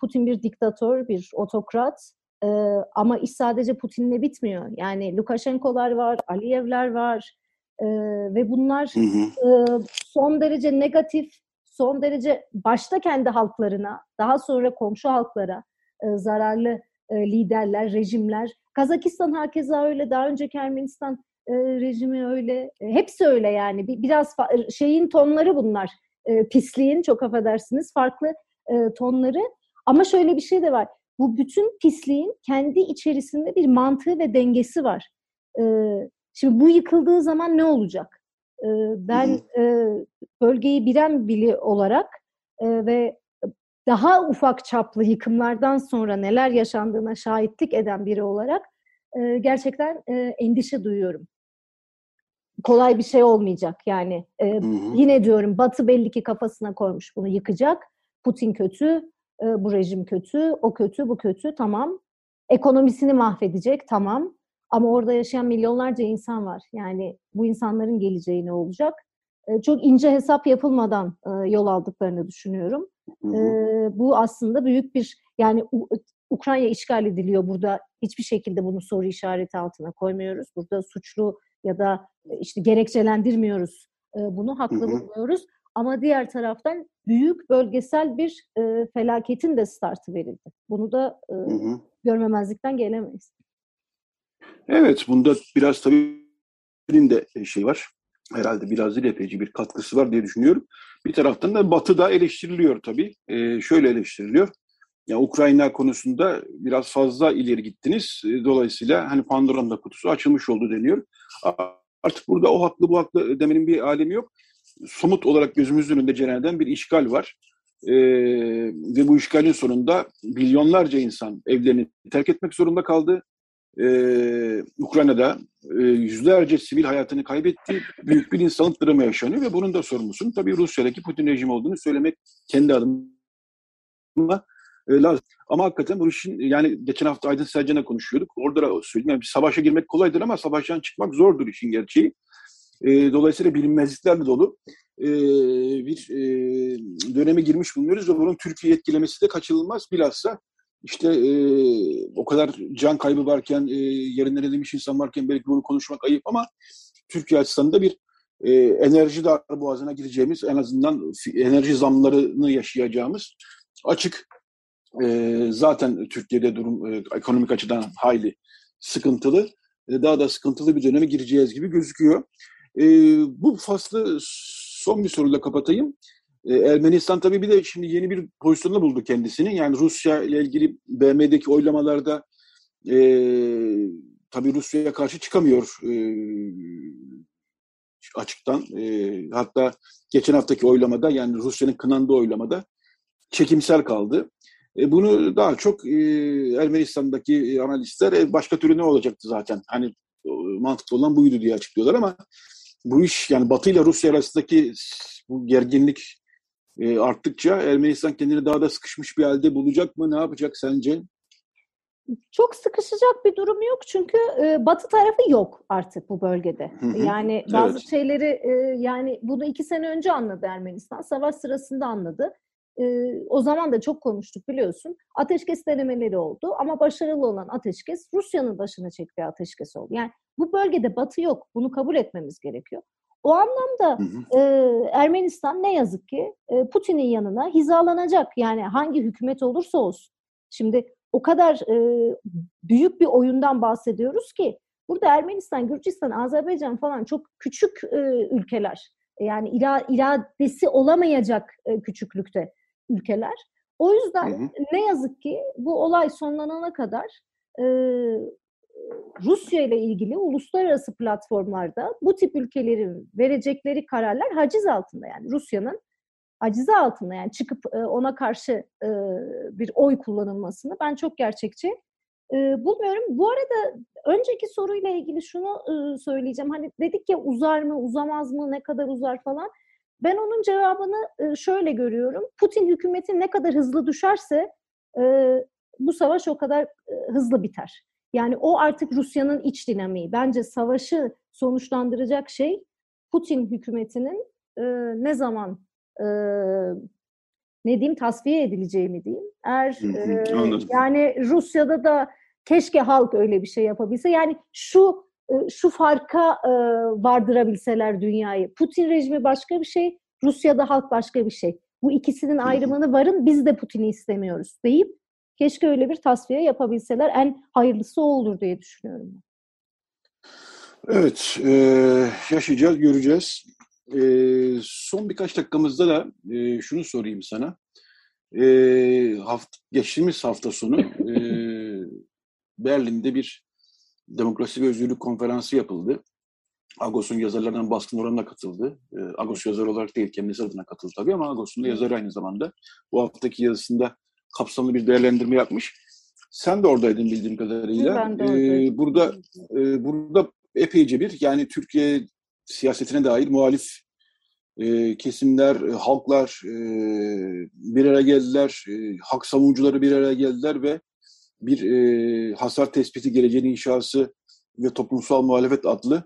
Putin bir diktatör, bir otokrat e, ama iş sadece Putin'le bitmiyor. Yani Lukashenko'lar var, Aliyevler var e, ve bunlar hı hı. E, son derece negatif, son derece başta kendi halklarına, daha sonra komşu halklara e, zararlı e, liderler, rejimler. Kazakistan hakeza öyle, daha önceki Ermenistan e, rejimi öyle. E, hepsi öyle yani. Bir, biraz şeyin tonları bunlar. E, pisliğin çok affedersiniz farklı e, tonları. Ama şöyle bir şey de var. Bu bütün pisliğin kendi içerisinde bir mantığı ve dengesi var. E, şimdi bu yıkıldığı zaman ne olacak? E, ben e, bölgeyi bilen biri olarak e, ve daha ufak çaplı yıkımlardan sonra neler yaşandığına şahitlik eden biri olarak e, gerçekten e, endişe duyuyorum. Kolay bir şey olmayacak yani. E, hı hı. Yine diyorum Batı belli ki kafasına koymuş bunu yıkacak. Putin kötü, e, bu rejim kötü, o kötü, bu kötü tamam. Ekonomisini mahvedecek tamam. Ama orada yaşayan milyonlarca insan var. Yani bu insanların geleceği ne olacak? E, çok ince hesap yapılmadan e, yol aldıklarını düşünüyorum. E, bu aslında büyük bir yani Ukrayna işgal ediliyor. Burada hiçbir şekilde bunu soru işareti altına koymuyoruz. Burada suçlu ya da işte gerekçelendirmiyoruz. Bunu haklı buluyoruz. Ama diğer taraftan büyük bölgesel bir e, felaketin de startı verildi. Bunu da e, hı hı. görmemezlikten gelemeyiz. Evet, bunda biraz tabii de şey var herhalde biraz değil epeyce bir katkısı var diye düşünüyorum. Bir taraftan da Batı da eleştiriliyor tabii. E, şöyle eleştiriliyor. Ya Ukrayna konusunda biraz fazla ileri gittiniz. E, dolayısıyla hani Pandora'nın da kutusu açılmış oldu deniyor. Artık burada o haklı bu haklı demenin bir alemi yok. Somut olarak gözümüzün önünde cereyan bir işgal var. Ee, ve bu işgalin sonunda milyonlarca insan evlerini terk etmek zorunda kaldı e, Ukrayna'da e, yüzlerce sivil hayatını kaybetti. Büyük bir insanlık dramı yaşanıyor ve bunun da sorumlusunun tabii Rusya'daki Putin rejimi olduğunu söylemek kendi adıma e, lazım. Ama hakikaten bu işin yani geçen hafta Aydın Selcan'la konuşuyorduk. Orada da söyledim. Yani savaşa girmek kolaydır ama savaştan çıkmak zordur işin gerçeği. E, dolayısıyla bilinmezliklerle dolu e, bir e, döneme girmiş bulunuyoruz ve bunun Türkiye etkilemesi de kaçınılmaz. Bilhassa işte e, o kadar can kaybı varken, e, yerinden edilmiş insan varken belki bunu konuşmak ayıp ama Türkiye açısından da bir e, enerji boğazına gireceğimiz, en azından enerji zamlarını yaşayacağımız açık. E, zaten Türkiye'de durum e, ekonomik açıdan hayli sıkıntılı. E, daha da sıkıntılı bir döneme gireceğiz gibi gözüküyor. E, bu faslı son bir soruyla kapatayım. E, Ermenistan tabii bir de şimdi yeni bir pozisyonda buldu kendisini. Yani Rusya ile ilgili BM'deki oylamalarda e, tabii Rusya'ya karşı çıkamıyor e, açıktan. E, hatta geçen haftaki oylamada yani Rusya'nın kınandığı oylamada çekimsel kaldı. E, bunu daha çok e, Ermenistan'daki analistler e, başka türlü ne olacaktı zaten. Hani mantıklı olan buydu diye açıklıyorlar ama bu iş yani Batı ile Rusya arasındaki bu gerginlik e, arttıkça Ermenistan kendini daha da sıkışmış bir halde bulacak mı? Ne yapacak sence? Çok sıkışacak bir durum yok çünkü e, Batı tarafı yok artık bu bölgede. Yani bazı evet. şeyleri e, yani bunu iki sene önce anladı Ermenistan. Savaş sırasında anladı. E, o zaman da çok konuştuk biliyorsun. Ateşkes denemeleri oldu ama başarılı olan ateşkes Rusya'nın başına çektiği ateşkes oldu. Yani bu bölgede Batı yok. Bunu kabul etmemiz gerekiyor. O anlamda hı hı. E, Ermenistan ne yazık ki e, Putin'in yanına hizalanacak. Yani hangi hükümet olursa olsun. Şimdi o kadar e, büyük bir oyundan bahsediyoruz ki burada Ermenistan, Gürcistan, Azerbaycan falan çok küçük e, ülkeler. Yani ira, iradesi olamayacak e, küçüklükte ülkeler. O yüzden hı hı. ne yazık ki bu olay sonlanana kadar e, Rusya ile ilgili uluslararası platformlarda bu tip ülkelerin verecekleri kararlar haciz altında yani Rusya'nın hacize altında yani çıkıp e, ona karşı e, bir oy kullanılmasını ben çok gerçekçi e, bulmuyorum. Bu arada önceki soruyla ilgili şunu söyleyeceğim. Hani dedik ya uzar mı, uzamaz mı, ne kadar uzar falan. Ben onun cevabını şöyle görüyorum. Putin hükümeti ne kadar hızlı düşerse bu savaş o kadar hızlı biter. Yani o artık Rusya'nın iç dinamiği. Bence savaşı sonuçlandıracak şey Putin hükümetinin ne zaman ne diyeyim tasfiye edileceği mi diyeyim. Eğer e, yani Rusya'da da keşke halk öyle bir şey yapabilse. Yani şu şu farka vardırabilseler dünyayı. Putin rejimi başka bir şey, Rusya'da halk başka bir şey. Bu ikisinin ayrımını varın biz de Putin'i istemiyoruz deyip keşke öyle bir tasfiye yapabilseler en hayırlısı o olur diye düşünüyorum. Evet, e, yaşayacağız, göreceğiz. E, son birkaç dakikamızda da e, şunu sorayım sana. E, haft geçtiğimiz hafta sonu e, Berlin'de bir demokrasi ve özgürlük konferansı yapıldı. Agos'un yazarlarından baskın oranına katıldı. E, Agos yazar olarak değil, kendisi adına katıldı tabii ama Agos'un da yazarı aynı zamanda. Bu haftaki yazısında kapsamlı bir değerlendirme yapmış. Sen de oradaydın bildiğim kadarıyla. Ben de Ee, burada e, burada epeyce bir yani Türkiye siyasetine dair muhalif e, kesimler, e, halklar e, bir araya geldiler, e, hak savunucuları bir araya geldiler ve bir e, hasar tespiti geleceğin inşası ve toplumsal muhalefet adlı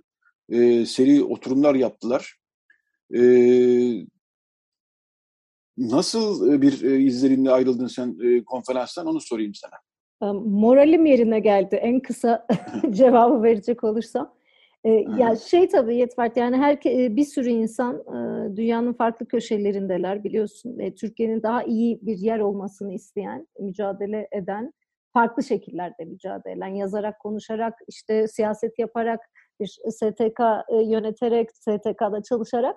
e, seri oturumlar yaptılar. E, nasıl bir e, izlenimle ayrıldın sen e, konferanstan onu sorayım sana. Moralim yerine geldi en kısa cevabı verecek olursam. E, ya şey tabii Yetvart yani her bir sürü insan e, dünyanın farklı köşelerindeler biliyorsun. E, Türkiye'nin daha iyi bir yer olmasını isteyen, mücadele eden farklı şekillerde mücadele eden, yazarak, konuşarak, işte siyaset yaparak, bir STK e, yöneterek, STK'da çalışarak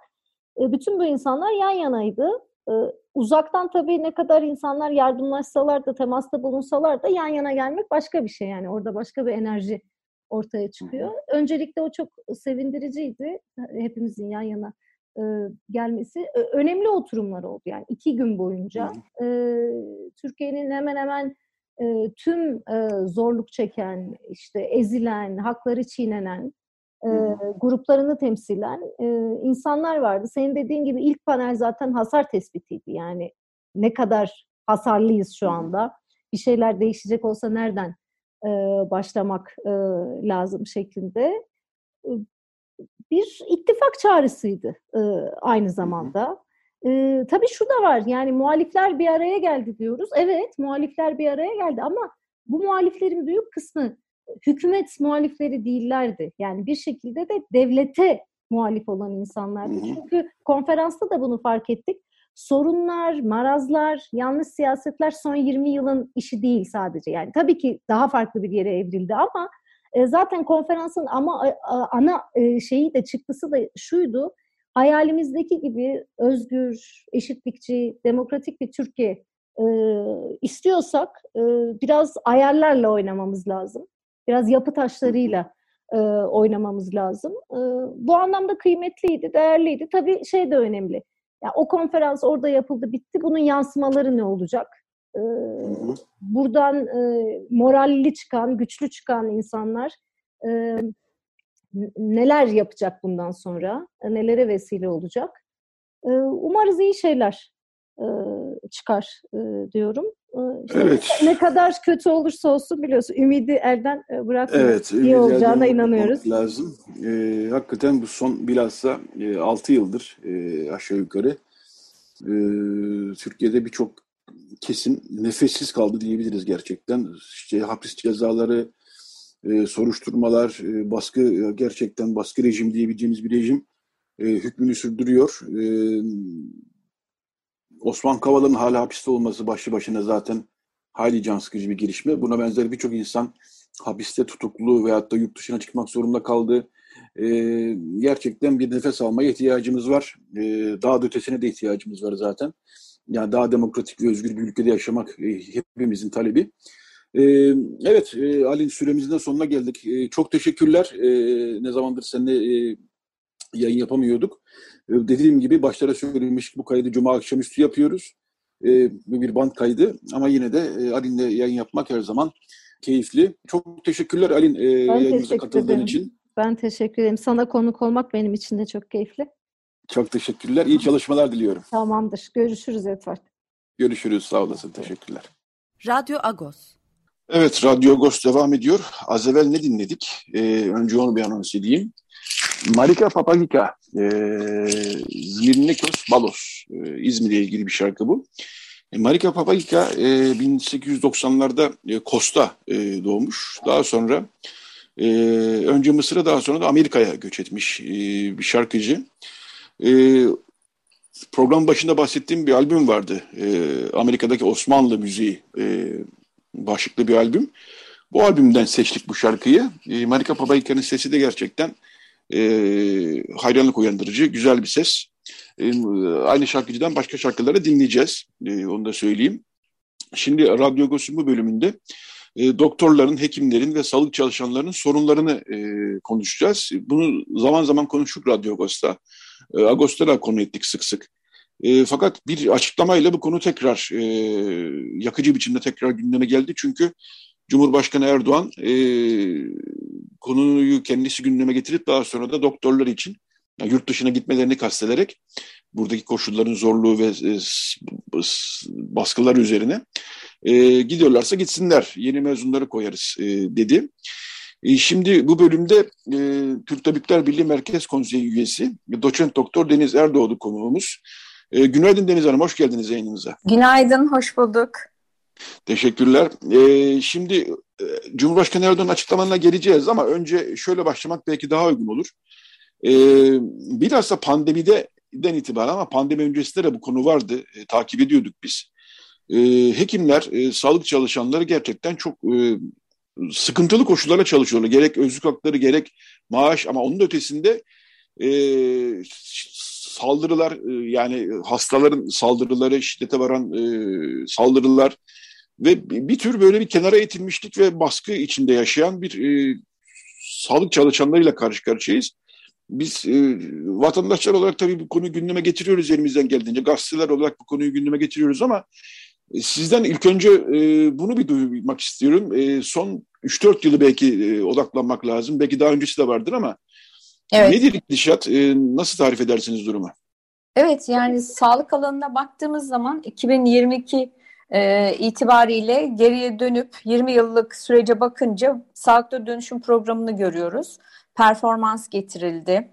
e, bütün bu insanlar yan yanaydı. E, uzaktan tabii ne kadar insanlar yardımlaşsalar da, temasta bulunsalar da yan yana gelmek başka bir şey yani. Orada başka bir enerji ortaya çıkıyor. Öncelikle o çok sevindiriciydi. Hepimizin yan yana gelmesi. Önemli oturumlar oldu yani iki gün boyunca. Türkiye'nin hemen hemen tüm zorluk çeken, işte ezilen, hakları çiğnenen gruplarını temsilen insanlar vardı. Senin dediğin gibi ilk panel zaten hasar tespitiydi. Yani ne kadar hasarlıyız şu anda. Bir şeyler değişecek olsa nereden başlamak lazım şeklinde. Bir ittifak çağrısıydı aynı zamanda. Ee, tabii şu da var yani muhalifler bir araya geldi diyoruz. Evet muhalifler bir araya geldi ama bu muhaliflerin büyük kısmı hükümet muhalifleri değillerdi. Yani bir şekilde de devlete muhalif olan insanlardı. Çünkü konferansta da bunu fark ettik. Sorunlar, marazlar, yanlış siyasetler son 20 yılın işi değil sadece. Yani tabii ki daha farklı bir yere evrildi ama e, zaten konferansın ama ana e, şeyi de çıktısı da şuydu hayalimizdeki gibi özgür, eşitlikçi, demokratik bir Türkiye e, istiyorsak e, biraz ayarlarla oynamamız lazım. Biraz yapı taşlarıyla e, oynamamız lazım. E, bu anlamda kıymetliydi, değerliydi. Tabii şey de önemli. Yani o konferans orada yapıldı, bitti. Bunun yansımaları ne olacak? E, buradan e, moralli çıkan, güçlü çıkan insanlar e, neler yapacak bundan sonra, e, nelere vesile olacak. E, umarız iyi şeyler e, çıkar diyorum. İşte evet. Ne kadar kötü olursa olsun biliyorsun ümidi elden bırakmıyoruz. Evet, iyi olacağına inanıyoruz. Lazım. E, hakikaten bu son bilhassa e, 6 yıldır e, aşağı yukarı e, Türkiye'de birçok kesim nefessiz kaldı diyebiliriz gerçekten. İşte hapis cezaları, e, soruşturmalar, e, baskı e, gerçekten baskı rejim diyebileceğimiz bir rejim e, hükmünü sürdürüyor. E, Osman Kavala'nın hala hapiste olması başlı başına zaten hayli can sıkıcı bir gelişme. Buna benzer birçok insan hapiste tutuklu veyahut da yurt dışına çıkmak zorunda kaldı. E, gerçekten bir nefes almaya ihtiyacımız var. E, daha da ötesine de ihtiyacımız var zaten. Yani daha demokratik ve özgür bir ülkede yaşamak e, hepimizin talebi. Ee, evet, e, Ali süremizin de sonuna geldik. E, çok teşekkürler. E, ne zamandır seninle e, yayın yapamıyorduk. Dediğim gibi başlara söylemiş bu kaydı Cuma akşamüstü yapıyoruz. Bir band kaydı ama yine de e, Alin'le yayın yapmak her zaman keyifli. Çok teşekkürler Alin yayınımıza katıldığın için. Ben teşekkür ederim. Sana konuk olmak benim için de çok keyifli. Çok teşekkürler. İyi çalışmalar diliyorum. Tamamdır. Görüşürüz Edward. Görüşürüz. Sağ olasın. Teşekkürler. Radyo Agos. Evet, Radyo Agos devam ediyor. Az evvel ne dinledik? Ee, önce onu bir anons edeyim. Marika Papagika, e, Zmirnikos Balos, e, İzmir'e ilgili bir şarkı bu. E, Marika Papagika e, 1890'larda e, Kosta e, doğmuş. Daha sonra e, önce Mısır'a daha sonra da Amerika'ya göç etmiş e, bir şarkıcı. E, program başında bahsettiğim bir albüm vardı. E, Amerika'daki Osmanlı müziği e, başlıklı bir albüm. Bu albümden seçtik bu şarkıyı. E, Marika Papagika'nın sesi de gerçekten e, hayranlık uyandırıcı, güzel bir ses. E, aynı şarkıcıdan başka şarkıları dinleyeceğiz. E, onu da söyleyeyim. Şimdi Radyo Agos'un bu bölümünde e, doktorların, hekimlerin ve sağlık çalışanlarının sorunlarını e, konuşacağız. Bunu zaman zaman konuştuk Radyo Agos'ta. E, Agos'ta da konu ettik sık sık. E, fakat bir açıklamayla bu konu tekrar e, yakıcı biçimde tekrar gündeme geldi. Çünkü Cumhurbaşkanı Erdoğan e, konuyu kendisi gündeme getirip daha sonra da doktorlar için yani yurt dışına gitmelerini kastederek buradaki koşulların zorluğu ve e, baskılar üzerine e, gidiyorlarsa gitsinler yeni mezunları koyarız e, dedi. E, şimdi bu bölümde e, Türk Tabipler Birliği Merkez Konseyi üyesi doçent doktor Deniz Erdoğdu konuğumuz. E, günaydın Deniz Hanım, hoş geldiniz yayınımıza. Günaydın, hoş bulduk. Teşekkürler. E, şimdi e, Cumhurbaşkanı Erdoğan'ın açıklamalarına geleceğiz ama önce şöyle başlamak belki daha uygun olur. E, biraz da pandemiden itibaren ama pandemi öncesinde de bu konu vardı, e, takip ediyorduk biz. E, hekimler, e, sağlık çalışanları gerçekten çok e, sıkıntılı koşullara çalışıyorlar. Gerek özlük hakları, gerek maaş ama onun ötesinde e, saldırılar e, yani hastaların saldırıları, şiddete varan e, saldırılar ve bir tür böyle bir kenara itilmişlik ve baskı içinde yaşayan bir e, sağlık çalışanlarıyla karşı karşıyayız. Biz e, vatandaşlar olarak tabii bu konuyu gündeme getiriyoruz elimizden geldiğince. Gazeteler olarak bu konuyu gündeme getiriyoruz ama e, sizden ilk önce e, bunu bir duymak istiyorum. E, son 3-4 yılı belki e, odaklanmak lazım. Belki daha öncesi de vardır ama Evet. Nedir gidişat? E, nasıl tarif edersiniz durumu? Evet yani sağlık alanına baktığımız zaman 2022 e, itibariyle geriye dönüp 20 yıllık sürece bakınca sağlıkta dönüşüm programını görüyoruz. Performans getirildi.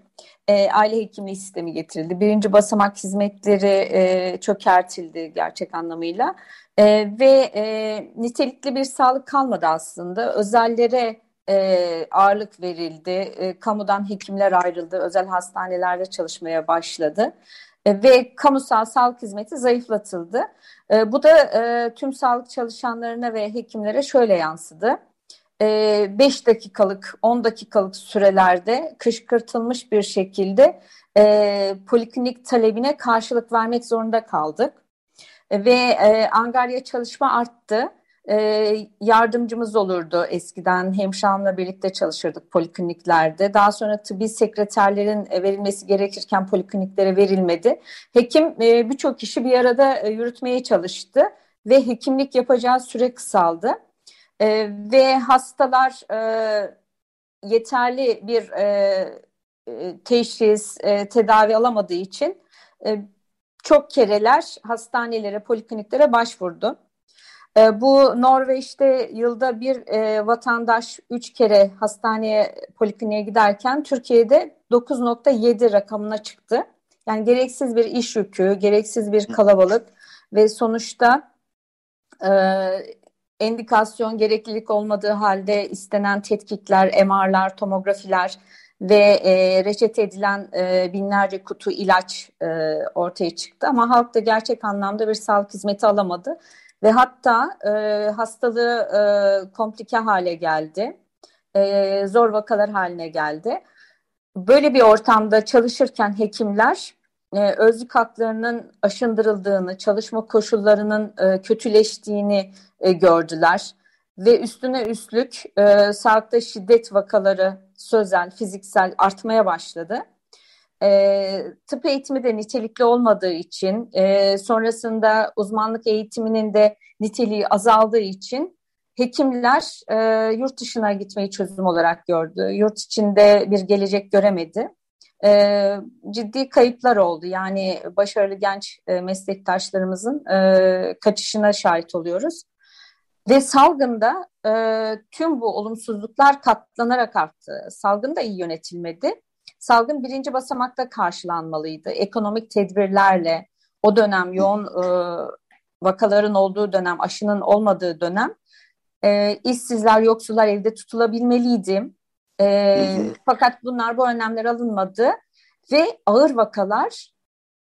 E, aile hekimliği sistemi getirildi. Birinci basamak hizmetleri e, çökertildi gerçek anlamıyla. E, ve e, nitelikli bir sağlık kalmadı aslında. Özellere e, ağırlık verildi. E, kamudan hekimler ayrıldı. Özel hastanelerde çalışmaya başladı. E, ve kamusal sağlık hizmeti zayıflatıldı. E, bu da e, tüm sağlık çalışanlarına ve hekimlere şöyle yansıdı. 5 e, dakikalık, 10 dakikalık sürelerde kışkırtılmış bir şekilde e, poliklinik talebine karşılık vermek zorunda kaldık. E, ve e, angarya çalışma arttı e, yardımcımız olurdu eskiden. Hemşirehamla birlikte çalışırdık polikliniklerde. Daha sonra tıbbi sekreterlerin e, verilmesi gerekirken polikliniklere verilmedi. Hekim e, birçok işi bir arada e, yürütmeye çalıştı ve hekimlik yapacağı süre kısaldı. Ve hastalar yeterli bir teşhis, tedavi alamadığı için çok kereler hastanelere, polikliniklere başvurdu. E, bu Norveç'te yılda bir e, vatandaş üç kere hastaneye, polikliniğe giderken Türkiye'de 9.7 rakamına çıktı. Yani gereksiz bir iş yükü, gereksiz bir kalabalık ve sonuçta e, endikasyon gereklilik olmadığı halde istenen tetkikler, MR'lar, tomografiler ve e, reçete edilen e, binlerce kutu ilaç e, ortaya çıktı. Ama halk da gerçek anlamda bir sağlık hizmeti alamadı ve hatta e, hastalığı e, komplike hale geldi. E, zor vakalar haline geldi. Böyle bir ortamda çalışırken hekimler e, özlük haklarının aşındırıldığını, çalışma koşullarının e, kötüleştiğini e, gördüler. Ve üstüne üstlük e, sağlıkta şiddet vakaları sözel, fiziksel artmaya başladı. E, tıp eğitimi de nitelikli olmadığı için, e, sonrasında uzmanlık eğitiminin de niteliği azaldığı için hekimler e, yurt dışına gitmeyi çözüm olarak gördü. Yurt içinde bir gelecek göremedi. E, ciddi kayıplar oldu. Yani başarılı genç e, meslektaşlarımızın e, kaçışına şahit oluyoruz. Ve salgında e, tüm bu olumsuzluklar katlanarak arttı. Salgın da iyi yönetilmedi. Salgın birinci basamakta karşılanmalıydı. Ekonomik tedbirlerle o dönem yoğun e, vakaların olduğu dönem, aşının olmadığı dönem e, işsizler, yoksullar evde tutulabilmeliydi. E, Fakat bunlar bu önlemler alınmadı ve ağır vakalar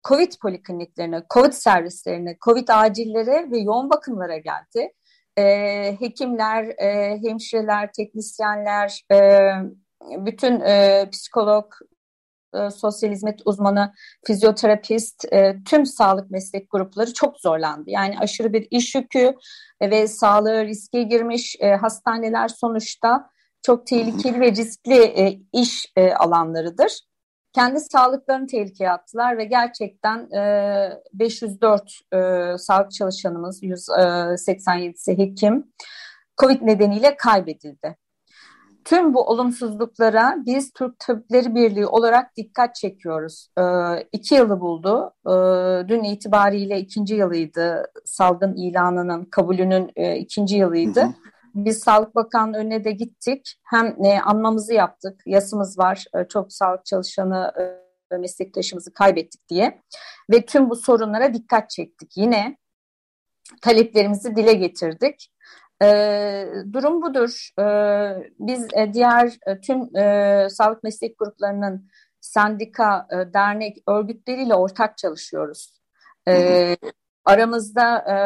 COVID polikliniklerine, COVID servislerine, COVID acillere ve yoğun bakımlara geldi. E, hekimler, e, hemşireler, teknisyenler, e, bütün e, psikolog, e, sosyal hizmet uzmanı, fizyoterapist, e, tüm sağlık meslek grupları çok zorlandı. Yani aşırı bir iş yükü e, ve sağlığı riske girmiş e, hastaneler sonuçta çok tehlikeli ve riskli e, iş e, alanlarıdır. Kendi sağlıklarını tehlikeye attılar ve gerçekten e, 504 e, sağlık çalışanımız, 187'si hekim, COVID nedeniyle kaybedildi. Tüm bu olumsuzluklara biz Türk Tabipleri Birliği olarak dikkat çekiyoruz. E, iki yılı buldu. E, dün itibariyle ikinci yılıydı. Salgın ilanının, kabulünün e, ikinci yılıydı. Hı hı. Biz Sağlık Bakanlığı önüne de gittik. Hem e, anmamızı yaptık. Yasımız var. E, çok sağlık çalışanı e, meslektaşımızı kaybettik diye. Ve tüm bu sorunlara dikkat çektik. Yine taleplerimizi dile getirdik. E, durum budur. E, biz e, diğer e, tüm e, sağlık meslek gruplarının sendika, e, dernek, örgütleriyle ortak çalışıyoruz. E, aramızda e,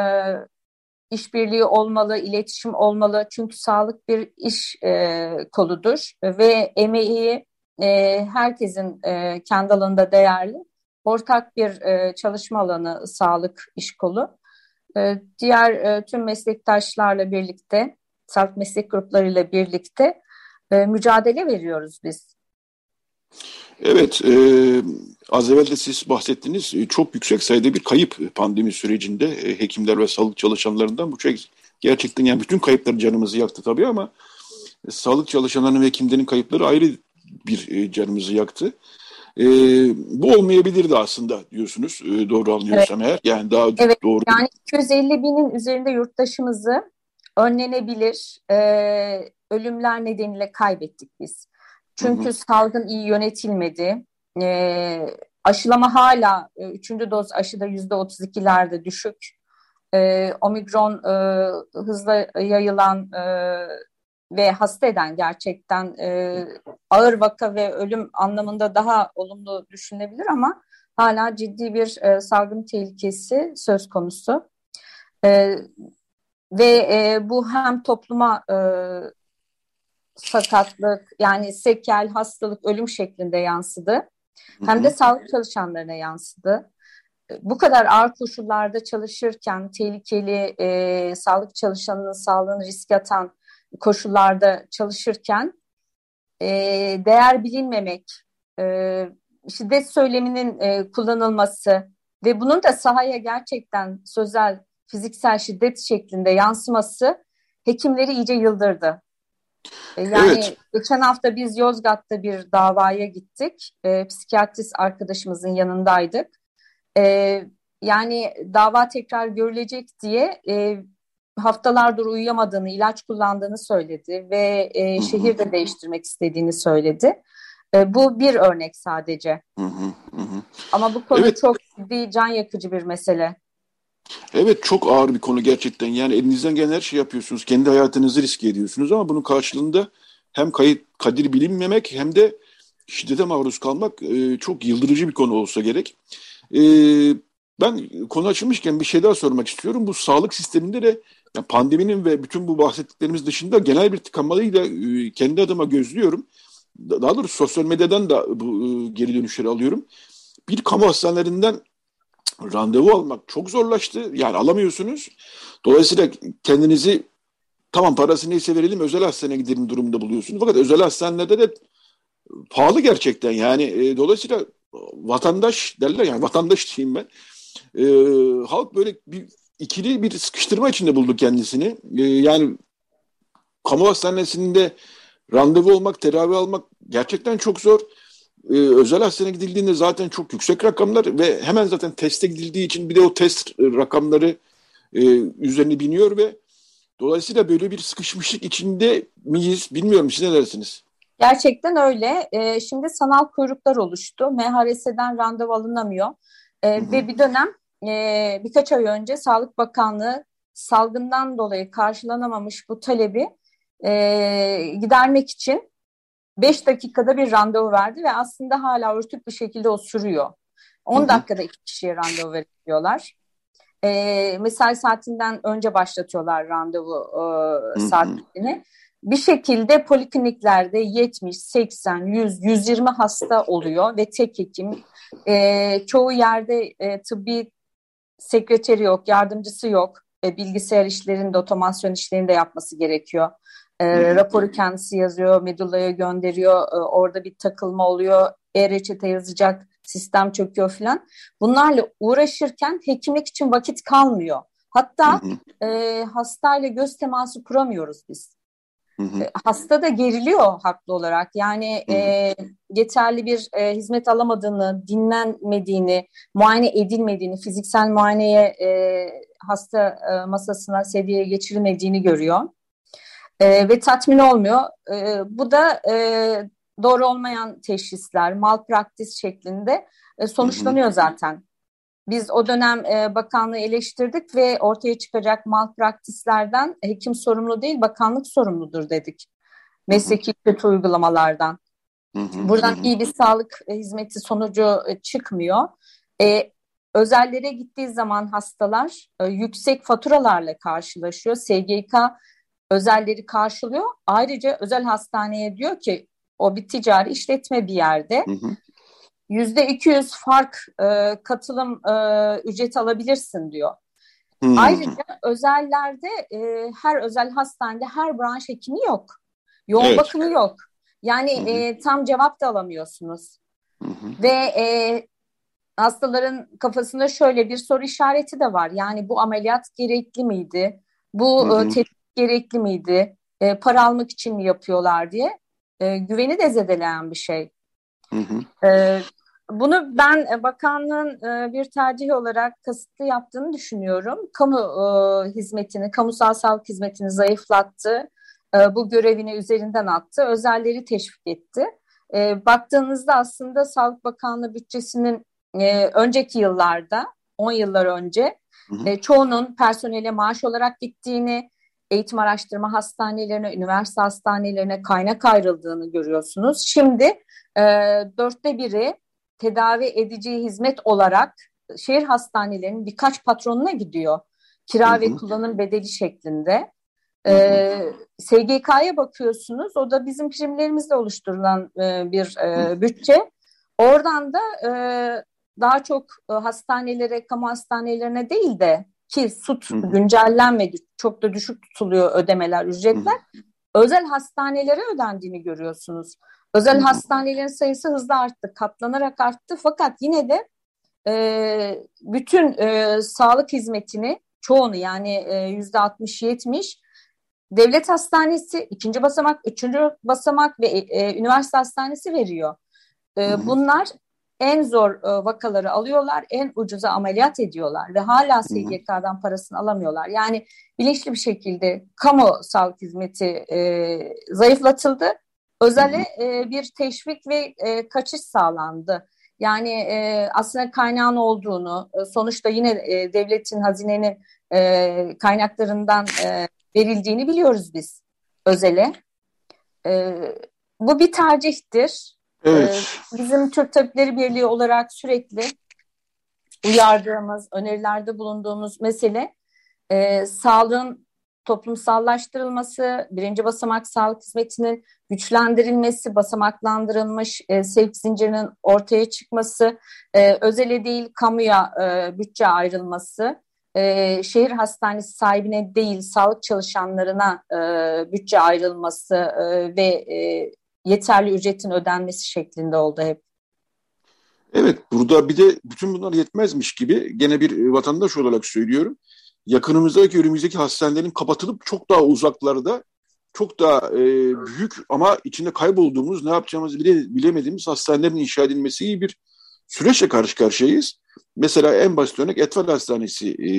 işbirliği olmalı, iletişim olmalı. Çünkü sağlık bir iş e, koludur ve emeği e, herkesin e, kendi alanında değerli. Ortak bir e, çalışma alanı sağlık iş kolu. E, diğer e, tüm meslektaşlarla birlikte, sağlık meslek gruplarıyla birlikte e, mücadele veriyoruz biz. Evet, e, az evvel de siz bahsettiniz e, çok yüksek sayıda bir kayıp pandemi sürecinde hekimler ve sağlık çalışanlarından bu çok gerçekten yani bütün kayıpları canımızı yaktı tabii ama sağlık çalışanlarının ve hekimlerin kayıpları ayrı bir canımızı yaktı. E, bu olmayabilirdi aslında diyorsunuz e, doğru anlıyorsam evet. eğer yani daha evet, doğru. Yani 250 binin üzerinde yurttaşımızı önlenebilir e, ölümler nedeniyle kaybettik biz. Çünkü hı hı. salgın iyi yönetilmedi. E, aşılama hala e, üçüncü doz aşıda yüzde otuz ikilerde düşük. E, omikron e, hızla yayılan e, ve hasta eden gerçekten e, ağır vaka ve ölüm anlamında daha olumlu düşünebilir ama hala ciddi bir e, salgın tehlikesi söz konusu. E, ve e, bu hem topluma e, sakatlık yani sekel, hastalık, ölüm şeklinde yansıdı. Hem de sağlık çalışanlarına yansıdı. Bu kadar ağır koşullarda çalışırken tehlikeli e, sağlık çalışanının sağlığını riske atan koşullarda çalışırken e, değer bilinmemek, e, şiddet söyleminin e, kullanılması ve bunun da sahaya gerçekten sözel fiziksel şiddet şeklinde yansıması hekimleri iyice yıldırdı. E, yani evet. geçen hafta biz Yozgat'ta bir davaya gittik. E, psikiyatrist arkadaşımızın yanındaydık. E, yani dava tekrar görülecek diye e, haftalardır uyuyamadığını, ilaç kullandığını söyledi ve e, şehir de değiştirmek istediğini söyledi. E, bu bir örnek sadece. Ama bu konu evet. çok ciddi, can yakıcı bir mesele. Evet çok ağır bir konu gerçekten. Yani elinizden gelen her şeyi yapıyorsunuz. Kendi hayatınızı riske ediyorsunuz ama bunun karşılığında hem kayıt kadir bilinmemek hem de şiddete maruz kalmak e, çok yıldırıcı bir konu olsa gerek. E, ben konu açılmışken bir şey daha sormak istiyorum. Bu sağlık sisteminde de yani pandeminin ve bütün bu bahsettiklerimiz dışında genel bir tıkanmayı da e, kendi adıma gözlüyorum. Daha doğrusu sosyal medyadan da bu e, geri dönüşleri alıyorum. Bir kamu hastanelerinden randevu almak çok zorlaştı. Yani alamıyorsunuz. Dolayısıyla kendinizi tamam parası neyse verelim özel hastaneye gidelim durumunda buluyorsunuz. Fakat özel hastanelerde de pahalı gerçekten. Yani e, dolayısıyla vatandaş derler yani vatandaş diyeyim ben. E, halk böyle bir ikili bir sıkıştırma içinde buldu kendisini. E, yani kamu hastanesinde randevu olmak, tedavi almak gerçekten çok zor e, özel hastaneye gidildiğinde zaten çok yüksek rakamlar ve hemen zaten teste gidildiği için bir de o test rakamları e, üzerine biniyor ve Dolayısıyla böyle bir sıkışmışlık içinde miyiz? Bilmiyorum siz ne dersiniz? Gerçekten öyle. E, şimdi sanal kuyruklar oluştu. MHRS'den randevu alınamıyor. E, ve bir dönem e, birkaç ay önce Sağlık Bakanlığı salgından dolayı karşılanamamış bu talebi e, gidermek için 5 dakikada bir randevu verdi ve aslında hala örtük bir şekilde o sürüyor. 10 Hı-hı. dakikada iki kişiye randevu veriyorlar. E, mesai saatinden önce başlatıyorlar randevu e, saatini. Bir şekilde polikliniklerde 70, 80, 100, 120 hasta oluyor ve tek hekim. E, çoğu yerde e, tıbbi sekreteri yok, yardımcısı yok. E, bilgisayar işlerinde, de otomasyon işlerini de yapması gerekiyor. E, raporu kendisi yazıyor, medullaya gönderiyor. E, orada bir takılma oluyor. E-reçete yazacak, sistem çöküyor falan. Bunlarla uğraşırken hekimlik için vakit kalmıyor. Hatta e, hastayla göz teması kuramıyoruz biz. Hı hı. E, hasta da geriliyor haklı olarak. Yani e, yeterli bir e, hizmet alamadığını, dinlenmediğini, muayene edilmediğini, fiziksel muayeneye e, hasta e, masasına, sedyeye geçirilmediğini görüyor. E, ve tatmin olmuyor. E, bu da e, doğru olmayan teşhisler, malpraktis şeklinde e, sonuçlanıyor zaten. Biz o dönem e, bakanlığı eleştirdik ve ortaya çıkacak malpraktislerden hekim sorumlu değil, bakanlık sorumludur dedik. Mesleki kötü uygulamalardan. Buradan iyi bir sağlık e, hizmeti sonucu e, çıkmıyor. E, özellere gittiği zaman hastalar e, yüksek faturalarla karşılaşıyor. SGK özelleri karşılıyor. Ayrıca özel hastaneye diyor ki o bir ticari işletme bir yerde. Yüzde 200 fark e, katılım e, ücreti alabilirsin diyor. Hmm. Ayrıca özellerde e, her özel hastanede her branş hekimi yok. Yoğun evet. bakımı yok. Yani e, tam cevap da alamıyorsunuz. Hı Ve e, hastaların kafasında şöyle bir soru işareti de var. Yani bu ameliyat gerekli miydi? Bu e, tetkik gerekli miydi? E, para almak için mi yapıyorlar diye e, güveni de zedeleyen bir şey. Hı hı. E, bunu ben e, bakanlığın e, bir tercih olarak kasıtlı yaptığını düşünüyorum. Kamu e, hizmetini, kamusal sağlık hizmetini zayıflattı. Bu görevini üzerinden attı. Özelleri teşvik etti. Baktığınızda aslında Sağlık Bakanlığı bütçesinin önceki yıllarda, 10 yıllar önce hı hı. Çoğunun personele maaş olarak gittiğini, eğitim araştırma hastanelerine, üniversite hastanelerine kaynak ayrıldığını görüyorsunuz. Şimdi e, dörtte biri tedavi edici hizmet olarak şehir hastanelerinin birkaç patronuna gidiyor. Kira hı hı. ve kullanım bedeli şeklinde. Ee, SGK'ya bakıyorsunuz. O da bizim primlerimizle oluşturulan e, bir e, bütçe. Oradan da e, daha çok e, hastanelere, kamu hastanelerine değil de ki SUT Hı. güncellenmedi. Çok da düşük tutuluyor ödemeler, ücretler. Hı. Özel hastanelere ödendiğini görüyorsunuz. Özel Hı. hastanelerin sayısı hızla arttı, katlanarak arttı. Fakat yine de e, bütün e, sağlık hizmetini çoğunu yani yüzde 60-70 devlet hastanesi, ikinci basamak, üçüncü basamak ve e, üniversite hastanesi veriyor. E, bunlar en zor e, vakaları alıyorlar, en ucuza ameliyat ediyorlar ve hala SGK'dan parasını alamıyorlar. Yani bilinçli bir şekilde kamu sağlık hizmeti e, zayıflatıldı. Özele e, bir teşvik ve e, kaçış sağlandı. Yani e, aslında kaynağın olduğunu, e, sonuçta yine e, devletin, hazinenin e, kaynaklarından e, verildiğini biliyoruz biz özele. E, bu bir tercihtir. Evet. Ee, bizim Türk Tabipleri Birliği olarak sürekli uyardığımız, önerilerde bulunduğumuz mesele e, sağlığın toplumsallaştırılması, birinci basamak sağlık hizmetinin güçlendirilmesi, basamaklandırılmış e, sevk zincirinin ortaya çıkması, e, özele değil kamuya e, bütçe ayrılması, e, şehir hastanesi sahibine değil sağlık çalışanlarına e, bütçe ayrılması e, ve e, yeterli ücretin ödenmesi şeklinde oldu hep. Evet burada bir de bütün bunlar yetmezmiş gibi gene bir vatandaş olarak söylüyorum. Yakınımızdaki önümüzdeki hastanelerin kapatılıp çok daha uzaklarda çok daha e, büyük ama içinde kaybolduğumuz ne yapacağımızı bile, bilemediğimiz hastanelerin inşa edilmesi gibi bir süreçle karşı karşıyayız. Mesela en basit örnek Etfal Hastanesi e,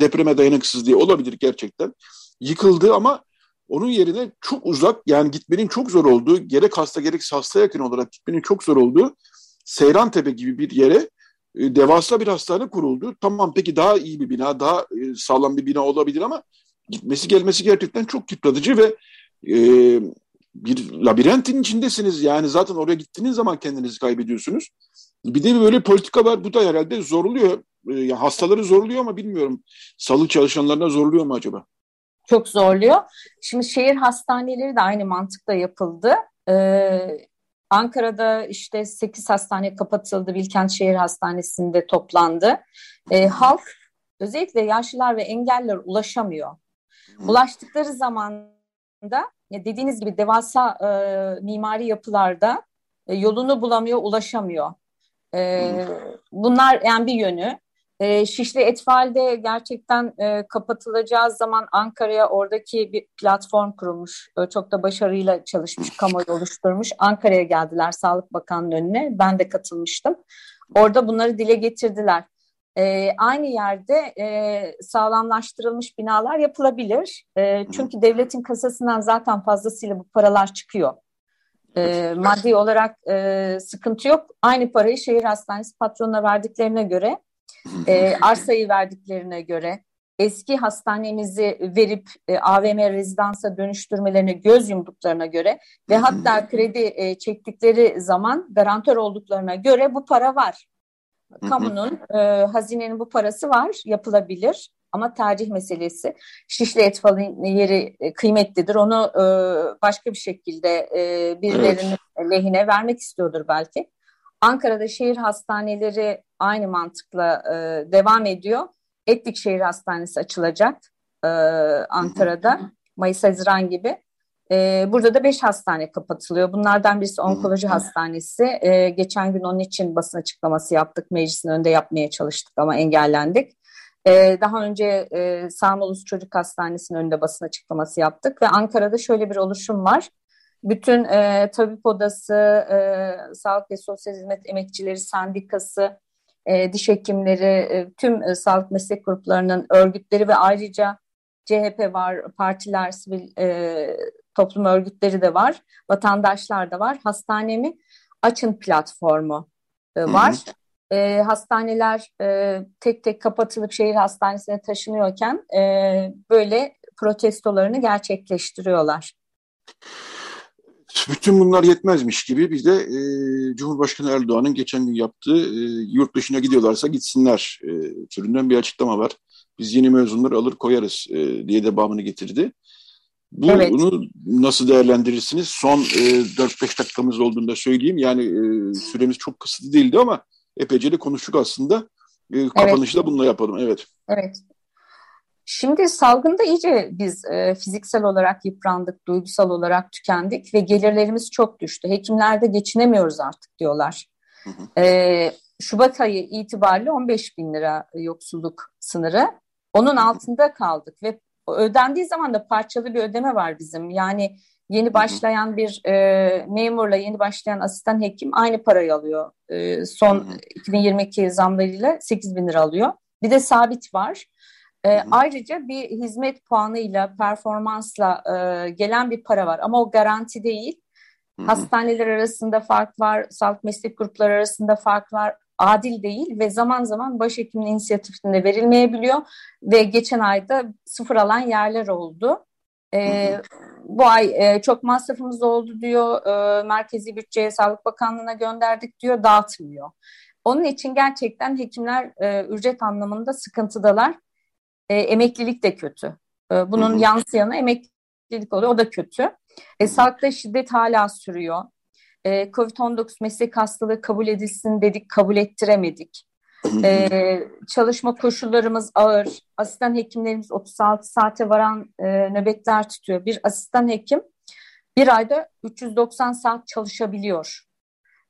depreme dayanıksız diye olabilir gerçekten. yıkıldı ama onun yerine çok uzak yani gitmenin çok zor olduğu gerek hasta gerek hasta yakın olarak gitmenin çok zor olduğu Seyran Tepe gibi bir yere e, devasa bir hastane kuruldu. Tamam peki daha iyi bir bina, daha e, sağlam bir bina olabilir ama gitmesi gelmesi gerçekten çok yıpratıcı ve e, bir labirentin içindesiniz. Yani zaten oraya gittiğiniz zaman kendinizi kaybediyorsunuz. Bir de böyle politika var. Bu da herhalde zorluyor. E, yani hastaları zorluyor ama bilmiyorum. Sağlık çalışanlarına zorluyor mu acaba? Çok zorluyor. Şimdi şehir hastaneleri de aynı mantıkla yapıldı. Ee, Ankara'da işte 8 hastane kapatıldı. Bilkent Şehir Hastanesi'nde toplandı. Ee, halk özellikle yaşlılar ve engeller ulaşamıyor. Ulaştıkları zamanda dediğiniz gibi devasa e, mimari yapılarda e, yolunu bulamıyor, ulaşamıyor. E, bunlar yani bir yönü. E, Şişli Etfal'de gerçekten e, kapatılacağı zaman Ankara'ya oradaki bir platform kurulmuş. E, çok da başarıyla çalışmış, kamuoyu oluşturmuş. Ankara'ya geldiler Sağlık Bakanlığı önüne. Ben de katılmıştım. Orada bunları dile getirdiler. E, aynı yerde e, sağlamlaştırılmış binalar yapılabilir. E, çünkü devletin kasasından zaten fazlasıyla bu paralar çıkıyor. E, maddi olarak e, sıkıntı yok. Aynı parayı şehir hastanesi patronuna verdiklerine göre, e, arsayı verdiklerine göre, eski hastanemizi verip e, AVM rezidansa dönüştürmelerine göz yumduklarına göre ve hatta kredi e, çektikleri zaman garantör olduklarına göre bu para var. Kamunun, e, hazinenin bu parası var, yapılabilir ama tercih meselesi. Şişli Etfal'ın yeri e, kıymetlidir. Onu e, başka bir şekilde e, birilerinin evet. lehine vermek istiyordur belki. Ankara'da şehir hastaneleri aynı mantıkla e, devam ediyor. Etlik Şehir Hastanesi açılacak e, Ankara'da. Mayıs-Haziran gibi. E, burada da beş hastane kapatılıyor. Bunlardan birisi onkoloji hastanesi. E, geçen gün onun için basın açıklaması yaptık. Meclisin önünde yapmaya çalıştık ama engellendik. E, daha önce e, Sağmalus Çocuk Hastanesi'nin önünde basın açıklaması yaptık ve Ankara'da şöyle bir oluşum var. Bütün e, tabip odası, e, sağlık ve sosyal hizmet emekçileri sendikası, e, diş hekimleri, e, tüm e, sağlık meslek gruplarının örgütleri ve ayrıca CHP var, partiler, sivil e, toplum örgütleri de var, vatandaşlar da var. Hastanemi Açın platformu e, var. Hı hı. E, hastaneler e, tek tek kapatılıp şehir hastanesine taşınıyorken e, böyle protestolarını gerçekleştiriyorlar. Bütün bunlar yetmezmiş gibi bir de e, Cumhurbaşkanı Erdoğan'ın geçen gün yaptığı e, yurt dışına gidiyorlarsa gitsinler e, türünden bir açıklama var. Biz yeni mezunları alır koyarız e, diye devamını getirdi. Bu, evet. Bunu nasıl değerlendirirsiniz? Son e, 4-5 dakikamız olduğunda söyleyeyim. Yani e, süremiz çok kısıtlı değildi ama epeyce de konuştuk aslında. E, kapanışı evet. da bununla yapalım. Evet. Evet. Şimdi salgında iyice biz e, fiziksel olarak yıprandık, duygusal olarak tükendik ve gelirlerimiz çok düştü. Hekimlerde geçinemiyoruz artık diyorlar. Hı hı. E, Şubat ayı itibariyle 15 bin lira yoksulluk sınırı. Onun altında kaldık ve ödendiği zaman da parçalı bir ödeme var bizim. Yani yeni başlayan bir e, memurla yeni başlayan asistan hekim aynı parayı alıyor. E, son 2022 zamlarıyla 8 bin lira alıyor. Bir de sabit var. E, ayrıca bir hizmet puanıyla, performansla e, gelen bir para var ama o garanti değil. Hastaneler arasında fark var, sağlık meslek grupları arasında fark var adil değil ve zaman zaman başhekimin inisiyatifinde verilmeyebiliyor ve geçen ayda sıfır alan yerler oldu. Ee, bu ay e, çok masrafımız oldu diyor, e, merkezi bütçeye Sağlık Bakanlığı'na gönderdik diyor, dağıtmıyor. Onun için gerçekten hekimler e, ücret anlamında sıkıntıdalar. E, emeklilik de kötü. E, bunun yansıyanı emeklilik oluyor, o da kötü. E, sağlıkta şiddet hala sürüyor. E, Covid-19 meslek hastalığı kabul edilsin dedik, kabul ettiremedik. Ee, çalışma koşullarımız ağır. Asistan hekimlerimiz 36 saate varan e, nöbetler tutuyor. Bir asistan hekim bir ayda 390 saat çalışabiliyor.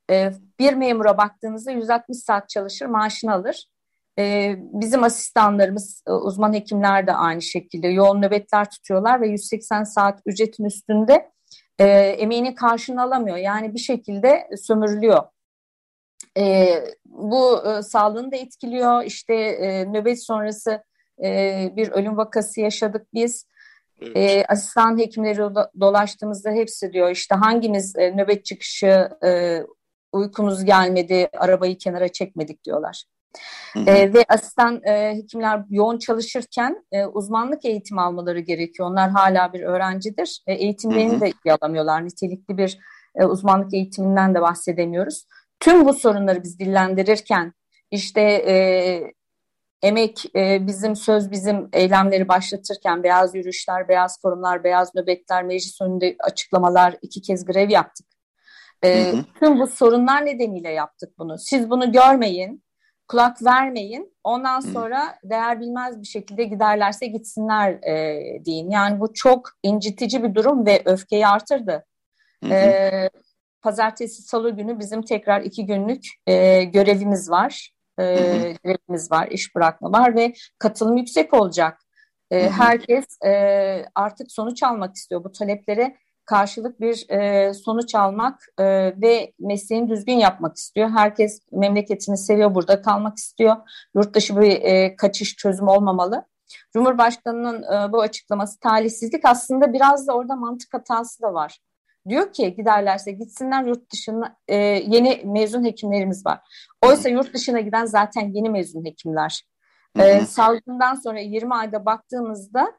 Ee, bir memura baktığınızda 160 saat çalışır, maaşını alır. Ee, bizim asistanlarımız, e, uzman hekimler de aynı şekilde yoğun nöbetler tutuyorlar ve 180 saat ücretin üstünde e, emeğini karşını alamıyor. Yani bir şekilde sömürülüyor. E, bu e, sağlığını da etkiliyor. İşte e, nöbet sonrası e, bir ölüm vakası yaşadık biz. Evet. E, asistan hekimleri dolaştığımızda hepsi diyor işte hangimiz e, nöbet çıkışı e, uykumuz gelmedi, arabayı kenara çekmedik diyorlar. E, ve asistan e, hekimler yoğun çalışırken e, uzmanlık eğitimi almaları gerekiyor. Onlar hala bir öğrencidir. E, eğitimlerini de iyi alamıyorlar. Nitelikli bir e, uzmanlık eğitiminden de bahsedemiyoruz. Tüm bu sorunları biz dillendirirken işte e, emek e, bizim söz bizim eylemleri başlatırken beyaz yürüyüşler, beyaz forumlar, beyaz nöbetler, meclis önünde açıklamalar iki kez grev yaptık. E, hı hı. Tüm bu sorunlar nedeniyle yaptık bunu. Siz bunu görmeyin, kulak vermeyin. Ondan sonra değer bilmez bir şekilde giderlerse gitsinler e, deyin. Yani bu çok incitici bir durum ve öfkeyi artırdı. Hı hı. E, Pazartesi, Salı günü bizim tekrar iki günlük e, görevimiz var e, görevimiz var, iş bırakma var ve katılım yüksek olacak. E, herkes e, artık sonuç almak istiyor. Bu taleplere karşılık bir e, sonuç almak e, ve mesleğini düzgün yapmak istiyor. Herkes memleketini seviyor, burada kalmak istiyor. Yurt dışı bir e, kaçış çözüm olmamalı. Cumhurbaşkanının e, bu açıklaması talihsizlik aslında biraz da orada mantık hatası da var. Diyor ki giderlerse gitsinler yurt dışına e, yeni mezun hekimlerimiz var. Oysa yurt dışına giden zaten yeni mezun hekimler. E, salgından sonra 20 ayda baktığımızda